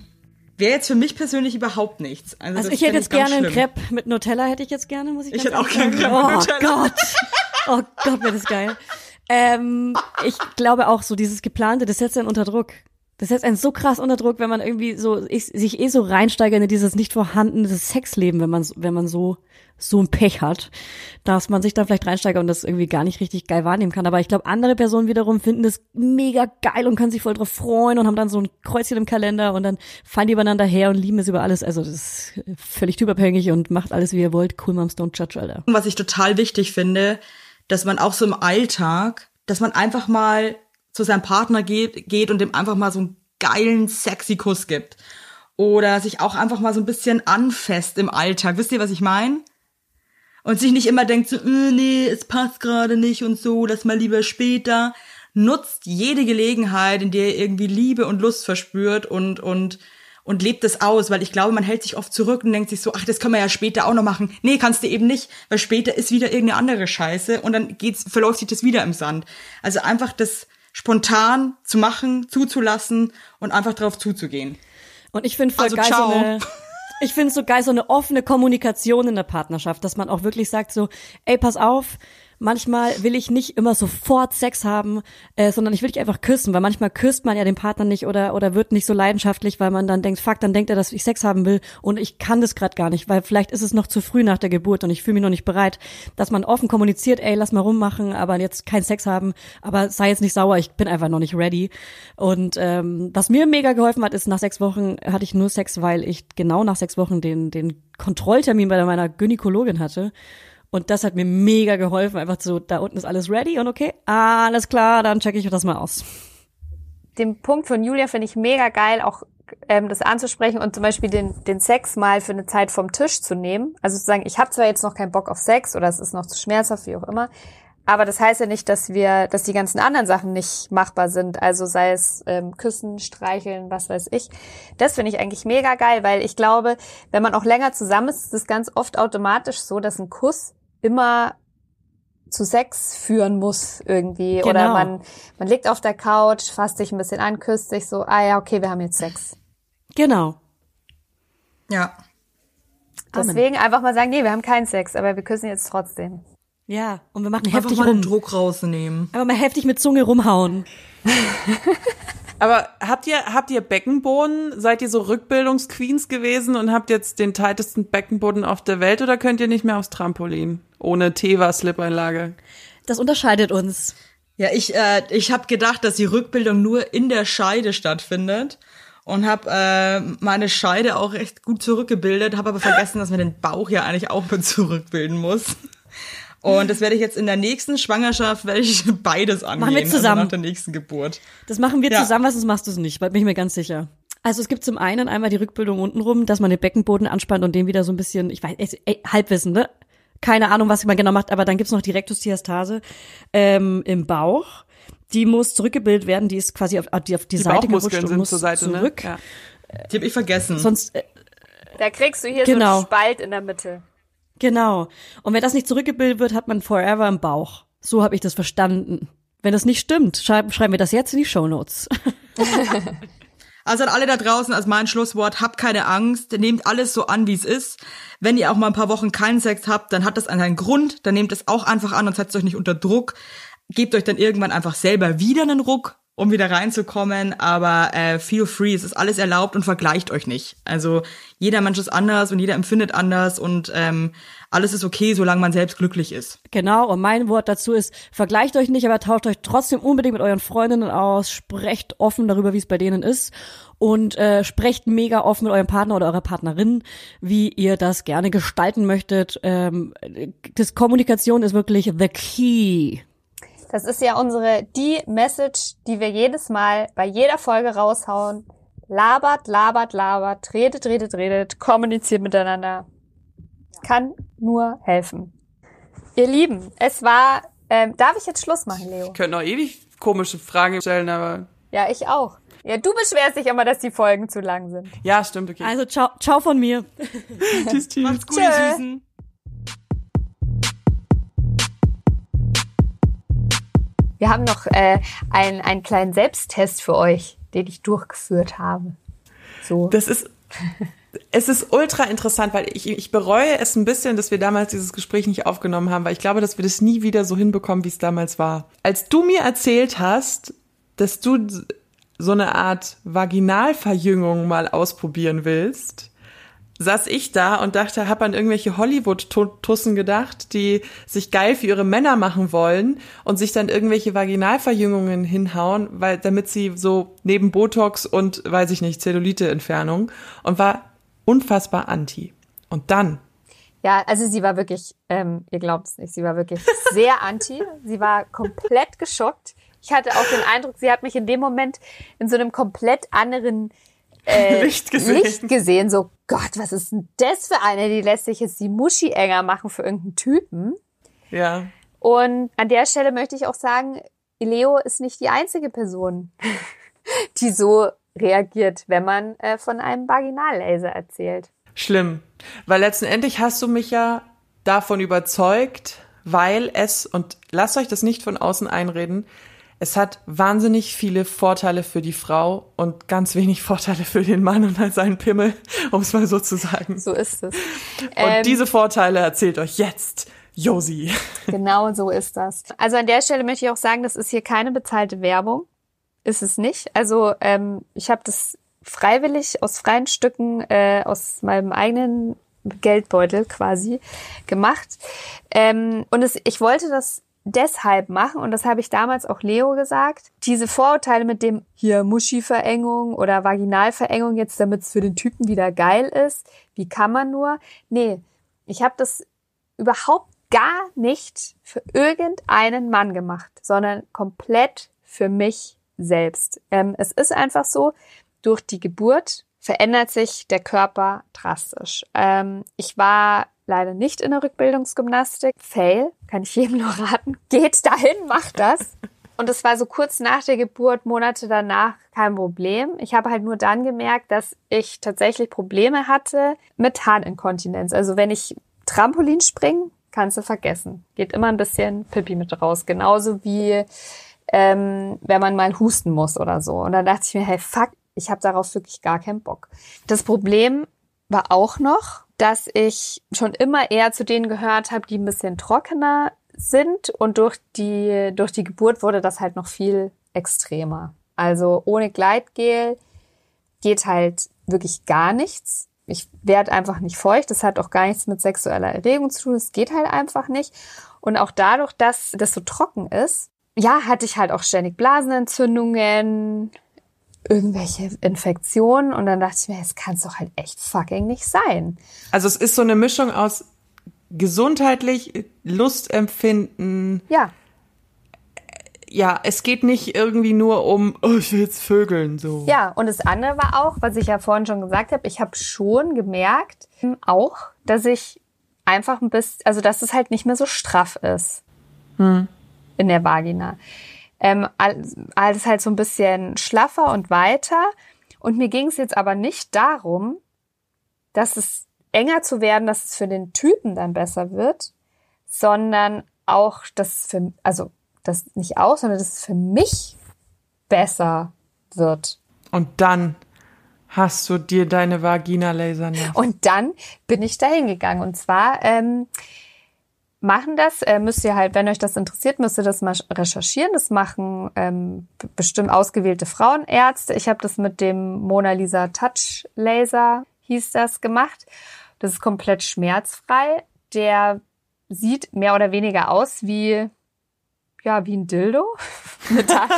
Speaker 5: wäre jetzt für mich persönlich überhaupt nichts. Also,
Speaker 4: Also
Speaker 5: das
Speaker 4: ich hätte jetzt gerne einen
Speaker 5: schlimm.
Speaker 4: Crepe mit Nutella, hätte ich jetzt gerne, muss ich
Speaker 5: Ich hätte auch
Speaker 4: ehrlich
Speaker 5: gern
Speaker 4: sagen.
Speaker 5: Crepe mit
Speaker 4: oh
Speaker 5: Nutella.
Speaker 4: Gott. Oh Gott, wäre das geil. Ähm, ich glaube auch so, dieses geplante, das setzt einen unter Druck. Das setzt einen so krass unter Druck, wenn man irgendwie so ich, sich eh so reinsteigert in dieses nicht vorhandene Sexleben, wenn man wenn man so so ein Pech hat, dass man sich dann vielleicht reinsteigert und das irgendwie gar nicht richtig geil wahrnehmen kann. Aber ich glaube, andere Personen wiederum finden das mega geil und können sich voll drauf freuen und haben dann so ein Kreuzchen im Kalender und dann fallen die übereinander her und lieben es über alles. Also das ist völlig typabhängig und macht alles, wie ihr wollt. Cool Moms don't judge, Alter.
Speaker 5: was ich total wichtig finde, dass man auch so im Alltag, dass man einfach mal zu seinem Partner geht, geht und dem einfach mal so einen geilen, sexy Kuss gibt. Oder sich auch einfach mal so ein bisschen anfasst im Alltag. Wisst ihr, was ich meine? Und sich nicht immer denkt so, äh, nee, es passt gerade nicht und so, lass mal lieber später. Nutzt jede Gelegenheit, in der ihr irgendwie Liebe und Lust verspürt und, und, und lebt es aus, weil ich glaube, man hält sich oft zurück und denkt sich so, ach, das können wir ja später auch noch machen. Nee, kannst du eben nicht, weil später ist wieder irgendeine andere Scheiße und dann geht's, verläuft sich das wieder im Sand. Also einfach das spontan zu machen, zuzulassen und einfach drauf zuzugehen.
Speaker 4: Und ich finde voll
Speaker 5: Also,
Speaker 4: geil
Speaker 5: ciao.
Speaker 4: so eine, ich finde so geil so eine offene Kommunikation in der Partnerschaft, dass man auch wirklich sagt so, ey, pass auf, manchmal will ich nicht immer sofort Sex haben, äh, sondern ich will dich einfach küssen, weil manchmal küsst man ja den Partner nicht oder oder wird nicht so leidenschaftlich, weil man dann denkt, fuck, dann denkt er, dass ich Sex haben will und ich kann das gerade gar nicht, weil vielleicht ist es noch zu früh nach der Geburt und ich fühle mich noch nicht bereit, dass man offen kommuniziert, ey, lass mal rummachen, aber jetzt kein Sex haben, aber sei jetzt nicht sauer, ich bin einfach noch nicht ready. Und ähm, was mir mega geholfen hat, ist nach sechs Wochen hatte ich nur Sex, weil ich genau nach sechs Wochen den den Kontrolltermin bei meiner Gynäkologin hatte. Und das hat mir mega geholfen, einfach so, da unten ist alles ready und okay, alles klar, dann checke ich das mal aus.
Speaker 3: Den Punkt von Julia finde ich mega geil, auch ähm, das anzusprechen und zum Beispiel den, den Sex mal für eine Zeit vom Tisch zu nehmen. Also zu sagen, ich habe zwar jetzt noch keinen Bock auf Sex oder es ist noch zu schmerzhaft, wie auch immer, aber das heißt ja nicht, dass wir, dass die ganzen anderen Sachen nicht machbar sind. Also sei es ähm, Küssen, Streicheln, was weiß ich. Das finde ich eigentlich mega geil, weil ich glaube, wenn man auch länger zusammen ist, ist es ganz oft automatisch so, dass ein Kuss immer zu Sex führen muss irgendwie. Oder
Speaker 4: Genau.
Speaker 3: man, man liegt auf der Couch, fasst sich ein bisschen an, küsst sich so, ah ja, okay, wir haben jetzt Sex.
Speaker 4: Genau.
Speaker 5: Ja.
Speaker 4: Amen.
Speaker 3: Deswegen einfach mal sagen, nee, wir haben keinen Sex, aber wir küssen jetzt trotzdem.
Speaker 4: Ja, und wir machen
Speaker 5: Einfach
Speaker 4: heftig
Speaker 5: mal den
Speaker 4: rum.
Speaker 5: Druck rausnehmen.
Speaker 4: Aber mal heftig mit Zunge rumhauen.
Speaker 2: Aber habt ihr, habt ihr Beckenboden? Seid ihr so Rückbildungsqueens gewesen und habt jetzt den tightesten Beckenboden auf der Welt oder könnt ihr nicht mehr aufs Trampolin? Ohne Teva-Slip-Einlage.
Speaker 4: Das unterscheidet uns.
Speaker 5: Ja, ich, äh, ich habe gedacht, dass die Rückbildung nur in der Scheide stattfindet und habe äh, meine Scheide auch recht gut zurückgebildet, habe aber vergessen, dass man den Bauch ja eigentlich auch mit zurückbilden muss. Und das werde ich jetzt in der nächsten Schwangerschaft, werde ich beides angehen.
Speaker 4: wir zusammen.
Speaker 5: Also nach der nächsten Geburt.
Speaker 4: Das machen wir
Speaker 5: Ja.
Speaker 4: zusammen, was sonst machst du es nicht, weil bin ich mir ganz sicher. Also es gibt zum einen einmal die Rückbildung untenrum, dass man den Beckenboden anspannt und den wieder so ein bisschen, ich weiß, ey, Halbwissen, ne? Keine Ahnung, was man genau macht, aber dann gibt's noch die Rektusdiastase ähm, im Bauch. Die muss zurückgebildet werden, die ist quasi auf, die, auf die,
Speaker 2: Die
Speaker 4: Seite gerutscht
Speaker 2: Bauchmuskeln
Speaker 4: und
Speaker 2: sind
Speaker 4: muss
Speaker 2: zur Seite,
Speaker 4: zurück.
Speaker 2: ne? Ja.
Speaker 5: Die habe ich vergessen.
Speaker 4: Sonst, äh,
Speaker 3: Da kriegst du hier
Speaker 4: Genau.
Speaker 3: so einen Spalt in der Mitte.
Speaker 4: genau. Und wenn das nicht zurückgebildet wird, hat man forever im Bauch. So habe ich das verstanden. Wenn das nicht stimmt, schreiben, schreiben wir das jetzt in die Shownotes.
Speaker 5: Also an alle da draußen als mein Schlusswort, habt keine Angst, nehmt alles so an, wie es ist. Wenn ihr auch mal ein paar Wochen keinen Sex habt, dann hat das einen Grund, dann nehmt es auch einfach an und setzt euch nicht unter Druck. Gebt euch dann irgendwann einfach selber wieder einen Ruck, um wieder reinzukommen, aber äh, feel free, es ist alles erlaubt und vergleicht euch nicht. Also jeder Mensch ist anders und jeder empfindet anders und ähm, alles ist okay, solange man selbst glücklich ist.
Speaker 4: Genau, und mein Wort dazu ist, vergleicht euch nicht, aber tauscht euch trotzdem unbedingt mit euren Freundinnen aus, sprecht offen darüber, wie es bei denen ist und äh, sprecht mega offen mit eurem Partner oder eurer Partnerin, wie ihr das gerne gestalten möchtet. Ähm, das Kommunikation ist wirklich the key.
Speaker 3: Das ist ja unsere, die Message, die wir jedes Mal bei jeder Folge raushauen. Labert, labert, labert, redet, redet, redet, kommuniziert miteinander. Kann nur helfen. Ihr Lieben, es war, ähm, darf ich jetzt Schluss machen, Leo?
Speaker 2: Ich könnte noch ewig komische Fragen stellen, aber
Speaker 3: Ja, ich auch. Ja, du beschwerst dich immer, dass die Folgen zu lang sind.
Speaker 2: ja, stimmt, okay.
Speaker 4: Also ciao, ciao von mir.
Speaker 2: tschüss, tschüss.
Speaker 5: Macht's gut,
Speaker 3: Tschö.
Speaker 5: ihr Süßen.
Speaker 3: Wir haben noch äh, einen, einen kleinen Selbsttest für euch, den ich durchgeführt habe. So.
Speaker 2: Das ist, es ist ultra interessant, weil ich, ich bereue es ein bisschen, dass wir damals dieses Gespräch nicht aufgenommen haben, weil ich glaube, dass wir das nie wieder so hinbekommen, wie es damals war. Als du mir erzählt hast, dass du so eine Art Vaginalverjüngung mal ausprobieren willst, saß ich da und dachte, hab an irgendwelche Hollywood-Tussen gedacht, die sich geil für ihre Männer machen wollen und sich dann irgendwelche Vaginalverjüngungen hinhauen, weil damit sie so neben Botox und weiß ich nicht Zellulite-Entfernung und war unfassbar anti. Und dann
Speaker 3: Ja, also sie war wirklich, ähm, ihr glaubt es nicht, sie war wirklich sehr anti. Sie war komplett geschockt. Ich hatte auch den Eindruck, sie hat mich in dem Moment in so einem komplett anderen äh,
Speaker 2: Licht gesehen.
Speaker 3: Licht gesehen. So, Gott, was ist denn das für eine? Die lässt sich jetzt die Muschi enger machen für irgendeinen Typen.
Speaker 2: ja,
Speaker 3: Und an der Stelle möchte ich auch sagen, Leo ist nicht die einzige Person, die so reagiert, wenn man äh, von einem Vaginallaser erzählt.
Speaker 2: schlimm, weil letztendlich hast du mich ja davon überzeugt, weil es und lasst euch das nicht von außen einreden. Es hat wahnsinnig viele Vorteile für die Frau und ganz wenig Vorteile für den Mann und halt seinen Pimmel, um es mal so zu sagen.
Speaker 3: So ist es.
Speaker 2: Und
Speaker 3: Ähm,
Speaker 2: diese Vorteile erzählt euch jetzt Josi.
Speaker 3: Genau so ist das. Also an der Stelle möchte ich auch sagen, das ist hier keine bezahlte Werbung. Ist es nicht. Also ähm, ich habe das freiwillig aus freien Stücken, äh, aus meinem eigenen Geldbeutel quasi gemacht. Ähm, und es, ich wollte das deshalb machen, und das habe ich damals auch Leo gesagt, diese Vorurteile mit dem hier Muschi-Verengung oder Vaginalverengung jetzt, damit es für den Typen wieder geil ist, wie kann man nur? Nee, ich habe das überhaupt gar nicht für irgendeinen Mann gemacht, sondern komplett für mich selbst. Ähm, es ist einfach so, durch die Geburt verändert sich der Körper drastisch. Ähm, ich war leider nicht in der Rückbildungsgymnastik. Fail, kann ich jedem nur raten. Geht dahin, macht das. Und es war so kurz nach der Geburt, Monate danach, kein Problem. Ich habe halt nur dann gemerkt, dass ich tatsächlich Probleme hatte mit Harninkontinenz. Also wenn ich Trampolin springe, kannst du vergessen. Geht immer ein bisschen Pipi mit raus. Genauso wie ähm, wenn man mal husten muss oder so. Und dann dachte ich mir, hey, fuck, ich habe darauf wirklich gar keinen Bock. Das Problem war auch noch, dass ich schon immer eher zu denen gehört habe, die ein bisschen trockener sind und durch die, durch die Geburt wurde das halt noch viel extremer. Also ohne Gleitgel geht halt wirklich gar nichts. Ich werde einfach nicht feucht. Das hat auch gar nichts mit sexueller Erregung zu tun. Es geht halt einfach nicht. Und auch dadurch, dass das so trocken ist, ja, hatte ich halt auch ständig Blasenentzündungen, irgendwelche Infektionen. Und dann dachte ich mir, es kann es doch halt echt fucking nicht sein.
Speaker 2: Also es ist so eine Mischung aus gesundheitlich, Lustempfinden.
Speaker 3: Ja,
Speaker 2: Ja, es geht nicht irgendwie nur um, oh, ich will jetzt vögeln, so.
Speaker 3: Ja, und das andere war auch, was ich ja vorhin schon gesagt habe, ich habe schon gemerkt, auch, dass ich einfach ein bisschen, also dass es halt nicht mehr so straff ist in der Vagina. Ähm, all- alles halt so ein bisschen schlaffer und weiter. Und mir ging es jetzt aber nicht darum, dass es enger zu werden, dass es für den Typen dann besser wird, sondern auch, dass es für, also das nicht auch, sondern dass es für mich besser wird.
Speaker 2: Und dann hast du dir deine Vagina lasern lassen.
Speaker 3: Und dann bin ich da hingegangen. Und zwar ähm, machen das, äh, müsst ihr halt, wenn euch das interessiert, müsst ihr das mal recherchieren. Das machen ähm, bestimmt ausgewählte Frauenärzte. Ich habe das mit dem Mona Lisa Touch Laser, hieß das, gemacht. Das ist komplett schmerzfrei. Der sieht mehr oder weniger aus wie ja, wie ein Dildo. Metall,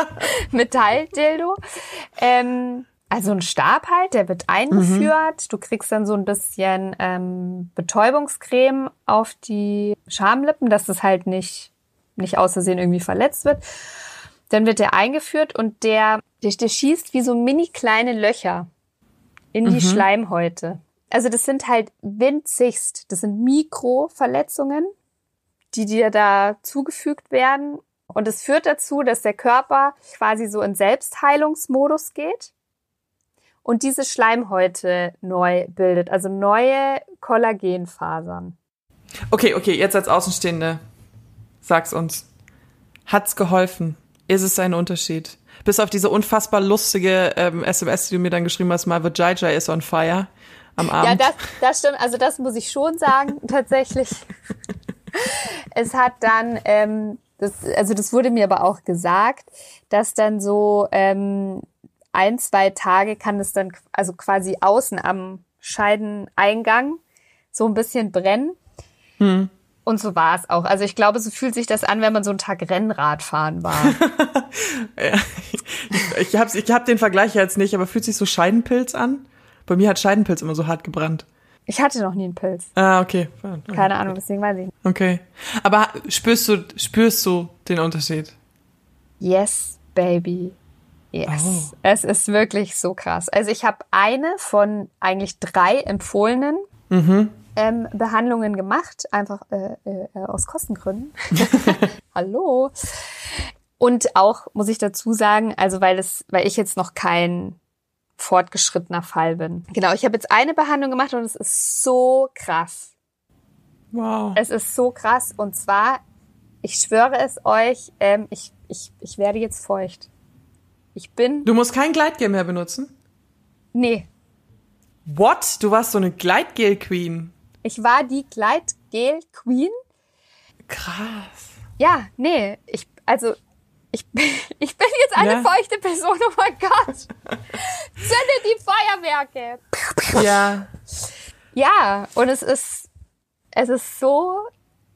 Speaker 3: Metalldildo. Ähm, also ein Stab halt, der wird eingeführt. Du kriegst dann so ein bisschen ähm, Betäubungscreme auf die Schamlippen, dass es halt nicht nicht aus Versehen irgendwie verletzt wird. Dann wird der eingeführt und der, der, der schießt wie so mini kleine Löcher in die Schleimhäute. Also das sind halt winzigst, das sind Mikroverletzungen, die dir da zugefügt werden. Und es führt dazu, dass der Körper quasi so in Selbstheilungsmodus geht und diese Schleimhäute neu bildet, also neue Kollagenfasern.
Speaker 2: Okay, okay, jetzt als Außenstehende, sag's uns. Hat's geholfen? Ist es ein Unterschied? Bis auf diese unfassbar lustige ähm, SMS, die du mir dann geschrieben hast, mal Vajayjay is on fire am Abend.
Speaker 3: Ja, das, das stimmt. Also das muss ich schon sagen, tatsächlich. es hat dann, ähm, das, also das wurde mir aber auch gesagt, dass dann so ähm, ein, zwei Tage kann es dann, also quasi außen am Scheideneingang so ein bisschen brennen. Und so war es auch. Also ich glaube, so fühlt sich das an, wenn man so einen Tag Rennrad fahren war.
Speaker 2: Ja, ich habe ich hab den Vergleich jetzt nicht, aber fühlt sich so Scheidenpilz an? Bei mir hat Scheidenpilz immer so hart gebrannt.
Speaker 3: Ich hatte noch nie einen Pilz.
Speaker 2: Ah, okay.
Speaker 3: Keine Ahnung, deswegen weiß ich nicht.
Speaker 2: Okay. Aber spürst du, spürst du den Unterschied?
Speaker 3: Yes, baby. Yes.
Speaker 2: Oh.
Speaker 3: Es ist wirklich so krass. Also ich habe eine von eigentlich drei empfohlenen ähm, Behandlungen gemacht, einfach äh, äh, aus Kostengründen. Hallo. Und auch muss ich dazu sagen, also weil es, weil ich jetzt noch kein fortgeschrittener Fall bin. Genau, ich habe jetzt eine Behandlung gemacht und es ist so krass.
Speaker 2: Wow.
Speaker 3: Es ist so krass. Und zwar, ich schwöre es euch, ähm, ich, ich, ich werde jetzt feucht. Ich bin.
Speaker 2: Du musst kein Gleitgel mehr benutzen?
Speaker 3: Nee.
Speaker 2: What? Du warst so eine Gleitgel-Queen.
Speaker 3: Ich war die Gleitgel Queen.
Speaker 2: Krass.
Speaker 3: Ja, nee. Ich, also, ich, bin- ich bin jetzt eine
Speaker 2: Ja.
Speaker 3: feuchte Person. Oh mein Gott. Zünde die Feuerwerke.
Speaker 2: Ja.
Speaker 3: Ja, und es ist, es ist so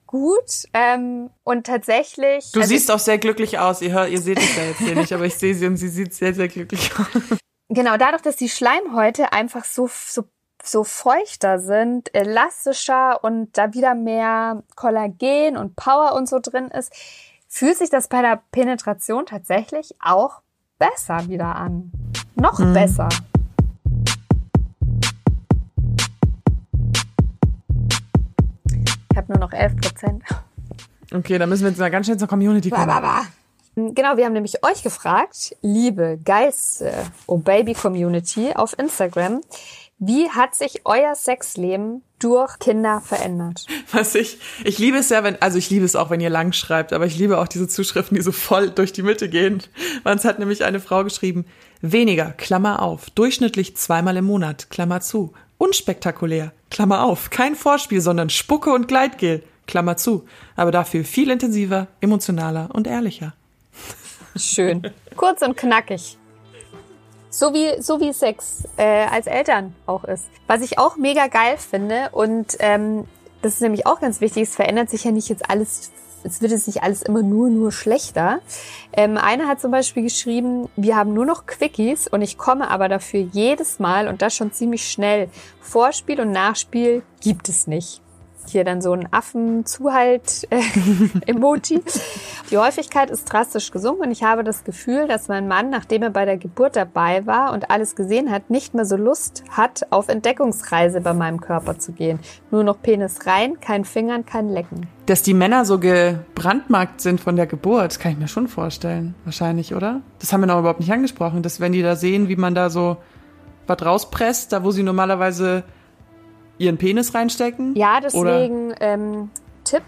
Speaker 3: gut. Ähm, und tatsächlich.
Speaker 2: Du
Speaker 3: also
Speaker 2: siehst auch sehr glücklich aus. Ihr hört, ihr seht es ja jetzt hier nicht, aber ich sehe sie und sie sieht sehr, sehr glücklich aus.
Speaker 3: Genau, dadurch, dass die Schleimhäute einfach so, so, so feuchter sind, elastischer und da wieder mehr Kollagen und Power und so drin ist, fühlt sich das bei der Penetration tatsächlich auch besser wieder an. Noch besser. Habe nur noch 11 Prozent.
Speaker 2: Okay, dann müssen wir jetzt mal ganz schnell zur Community kommen.
Speaker 3: Genau, wir haben nämlich euch gefragt, liebe geilste Oh Baby Community auf Instagram, wie hat sich euer Sexleben durch Kinder verändert?
Speaker 2: Was ich, ich liebe es ja, wenn, also ich liebe es auch, wenn ihr lang schreibt, aber ich liebe auch diese Zuschriften, die so voll durch die Mitte gehen. Weil es hat nämlich eine Frau geschrieben, weniger, Klammer auf, durchschnittlich zweimal im Monat, Klammer zu, unspektakulär, Klammer auf, kein Vorspiel, sondern Spucke und Gleitgel, Klammer zu, aber dafür viel intensiver, emotionaler und ehrlicher.
Speaker 3: Schön. Kurz und knackig. So wie, so wie Sex äh, als Eltern auch ist. Was ich auch mega geil finde und ähm, das ist nämlich auch ganz wichtig, es verändert sich ja nicht jetzt alles, es wird jetzt nicht alles immer nur, nur schlechter. Ähm, eine hat zum Beispiel geschrieben, wir haben nur noch Quickies und ich komme aber dafür jedes Mal und das schon ziemlich schnell. Vorspiel und Nachspiel gibt es nicht. Hier dann so ein Affen-Zuhalt-Emoji. Die Häufigkeit ist drastisch gesunken und ich habe das Gefühl, dass mein Mann, nachdem er bei der Geburt dabei war und alles gesehen hat, nicht mehr so Lust hat, auf Entdeckungsreise bei meinem Körper zu gehen. Nur noch Penis rein, kein Fingern, kein Lecken.
Speaker 2: Dass die Männer so gebrandmarkt sind von der Geburt, kann ich mir schon vorstellen. Wahrscheinlich, oder? Das haben wir noch überhaupt nicht angesprochen, dass wenn die da sehen, wie man da so was rauspresst, da wo sie normalerweise ihren Penis reinstecken.
Speaker 3: Ja, deswegen ähm, Tipp.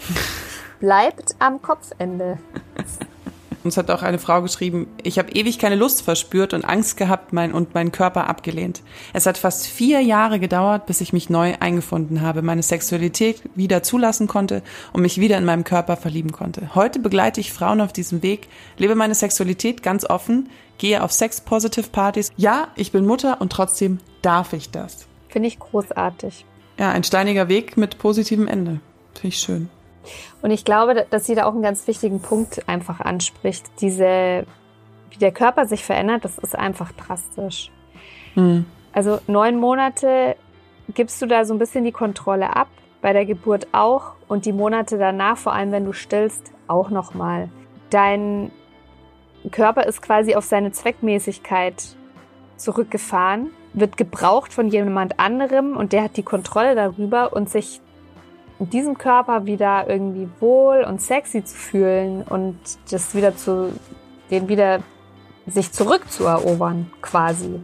Speaker 3: Bleibt am Kopfende.
Speaker 2: uns hat auch eine Frau geschrieben, ich habe ewig keine Lust verspürt und Angst gehabt mein, und meinen Körper abgelehnt. Es hat fast vier Jahre gedauert, bis ich mich neu eingefunden habe, meine Sexualität wieder zulassen konnte und mich wieder in meinem Körper verlieben konnte. Heute begleite ich Frauen auf diesem Weg, lebe meine Sexualität ganz offen, gehe auf Sex-Positive-Partys. Ja, ich bin Mutter und trotzdem darf ich das.
Speaker 3: Finde ich großartig.
Speaker 2: Ja, ein steiniger Weg mit positivem Ende. Finde ich schön.
Speaker 3: Und ich glaube, dass sie da auch einen ganz wichtigen Punkt einfach anspricht. Diese, wie der Körper sich verändert, das ist einfach drastisch. Also neun Monate gibst du da so ein bisschen die Kontrolle ab, bei der Geburt auch. und die Monate danach, vor allem wenn du stillst, auch nochmal. Dein Körper ist quasi auf seine Zweckmäßigkeit zurückgefahren, wird gebraucht von jemand anderem und der hat die Kontrolle darüber und sich in diesem Körper wieder irgendwie wohl und sexy zu fühlen und das wieder zu, den wieder sich zurückzuerobern, quasi.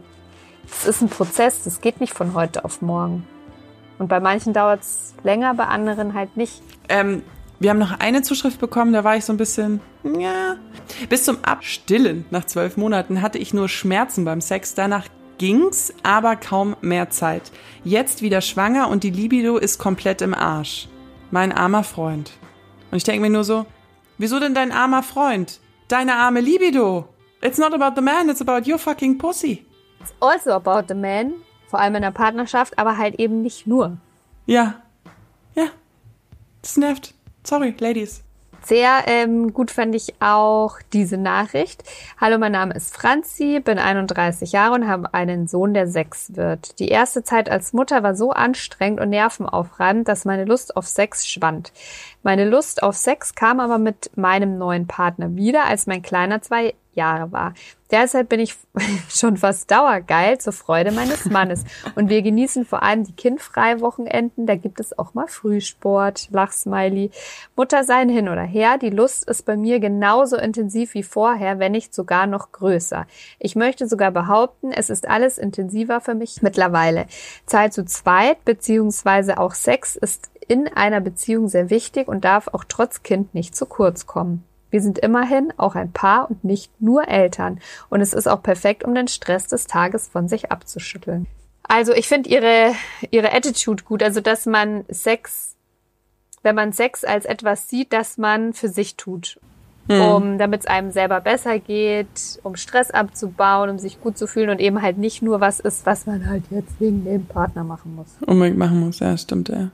Speaker 3: Das ist ein Prozess, das geht nicht von heute auf morgen. Und bei manchen dauert es länger, bei anderen halt nicht.
Speaker 2: Ähm, wir haben noch eine Zuschrift bekommen, da war ich so ein bisschen, ja. Bis zum Abstillen nach zwölf Monaten hatte ich nur Schmerzen beim Sex. Danach ging's, aber kaum mehr Zeit. Jetzt wieder schwanger und die Libido ist komplett im Arsch. Mein armer Freund. Und ich denke mir nur so, wieso denn dein armer Freund? Deine arme Libido. It's not about the man, it's about your fucking pussy.
Speaker 3: It's also about the man, vor allem in der Partnerschaft, aber halt eben nicht nur.
Speaker 2: Ja. Ja. Das nervt. Sorry, Ladies.
Speaker 3: Sehr ähm, gut fand ich auch diese Nachricht. Hallo, mein Name ist Franzi, bin 31 Jahre und habe einen Sohn, der sechs wird. Die erste Zeit als Mutter war so anstrengend und nervenaufreibend, dass meine Lust auf Sex schwand. Meine Lust auf Sex kam aber mit meinem neuen Partner wieder, als mein Kleiner zwei Jahre war. Deshalb bin ich schon fast dauergeil zur Freude meines Mannes. Und wir genießen vor allem die kindfreie Wochenenden. Da gibt es auch mal Frühsport, Lachsmiley, Muttersein hin oder her. Die Lust ist bei mir genauso intensiv wie vorher, wenn nicht sogar noch größer. Ich möchte sogar behaupten, es ist alles intensiver für mich mittlerweile. Zeit zu zweit beziehungsweise auch Sex ist in einer Beziehung sehr wichtig und darf auch trotz Kind nicht zu kurz kommen. Wir sind immerhin auch ein Paar und nicht nur Eltern. Und es ist auch perfekt, um den Stress des Tages von sich abzuschütteln. Also ich finde ihre, ihre Attitude gut. Also dass man Sex, wenn man Sex als etwas sieht, das man für sich tut. Hm. Um, damit es einem selber besser geht, um Stress abzubauen, um sich gut zu fühlen und eben halt nicht nur was ist, was man halt jetzt wegen dem Partner machen muss.
Speaker 2: Unbedingt machen muss, ja, stimmt, ja.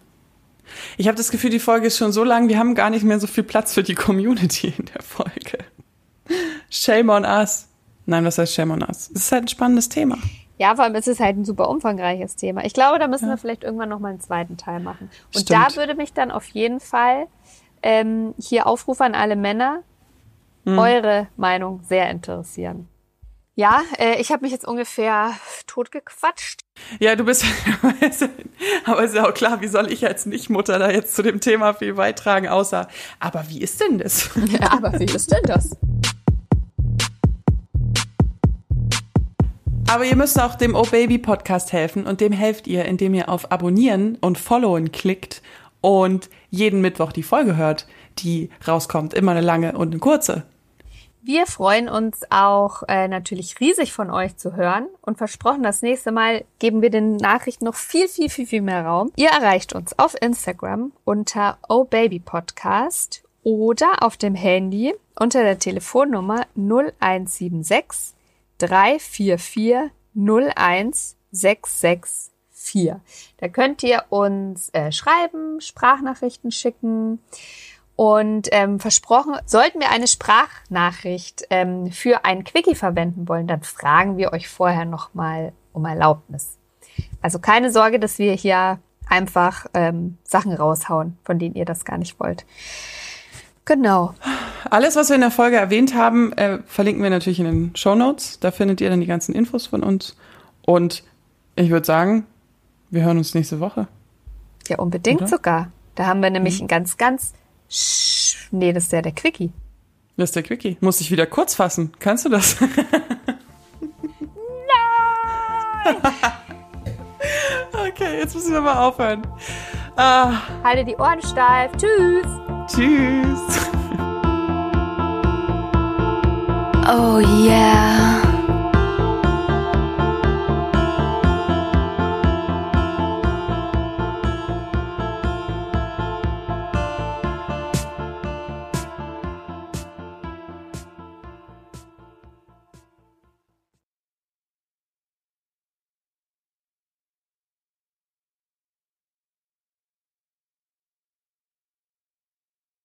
Speaker 2: Ich habe das Gefühl, die Folge ist schon so lang, wir haben gar nicht mehr so viel Platz für die Community in der Folge. Shame on us. Nein, was heißt Shame on us? Es ist halt ein spannendes Thema.
Speaker 3: Ja, vor allem ist es halt ein super umfangreiches Thema. Ich glaube, da müssen ja. wir vielleicht irgendwann noch mal einen zweiten Teil machen. Und Stimmt. da würde mich dann auf jeden Fall ähm, hier Aufruf an alle Männer, hm. eure Meinung sehr interessieren. Ja, äh, ich habe mich jetzt ungefähr totgequatscht.
Speaker 2: Ja, du bist, aber ist ja auch klar, wie soll ich als Nichtmutter da jetzt zu dem Thema viel beitragen, außer, aber wie ist denn das?
Speaker 3: Ja, aber wie ist denn das?
Speaker 2: Aber ihr müsst auch dem Oh Baby Podcast helfen und dem helft ihr, indem ihr auf Abonnieren und Followen klickt und jeden Mittwoch die Folge hört, die rauskommt. Immer eine lange und eine kurze.
Speaker 3: Wir freuen uns auch äh, natürlich riesig von euch zu hören und versprochen, das nächste Mal geben wir den Nachrichten noch viel, viel, viel, viel mehr Raum. Ihr erreicht uns auf Instagram unter ohbabypodcast oder auf dem Handy unter der Telefonnummer 0176 344 01664. Da könnt ihr uns äh, schreiben, Sprachnachrichten schicken und ähm, versprochen, sollten wir eine Sprachnachricht ähm, für ein Quickie verwenden wollen, dann fragen wir euch vorher nochmal um Erlaubnis. Also keine Sorge, dass wir hier einfach ähm, Sachen raushauen, von denen ihr das gar nicht wollt. Genau.
Speaker 2: Alles, was wir in der Folge erwähnt haben, äh, verlinken wir natürlich in den Show Notes. Da findet ihr dann die ganzen Infos von uns. Und ich würde sagen, wir hören uns nächste Woche.
Speaker 3: Ja, unbedingt Oder? sogar. Da haben wir nämlich mhm. ein ganz, ganz Sch nee, das ist ja der Quickie.
Speaker 2: Das ist der Quickie. Muss ich wieder kurz fassen. Kannst du das?
Speaker 3: Nein!
Speaker 2: okay, jetzt müssen wir mal aufhören. Ah.
Speaker 3: Halte die Ohren steif. Tschüss.
Speaker 2: Tschüss.
Speaker 6: Oh yeah.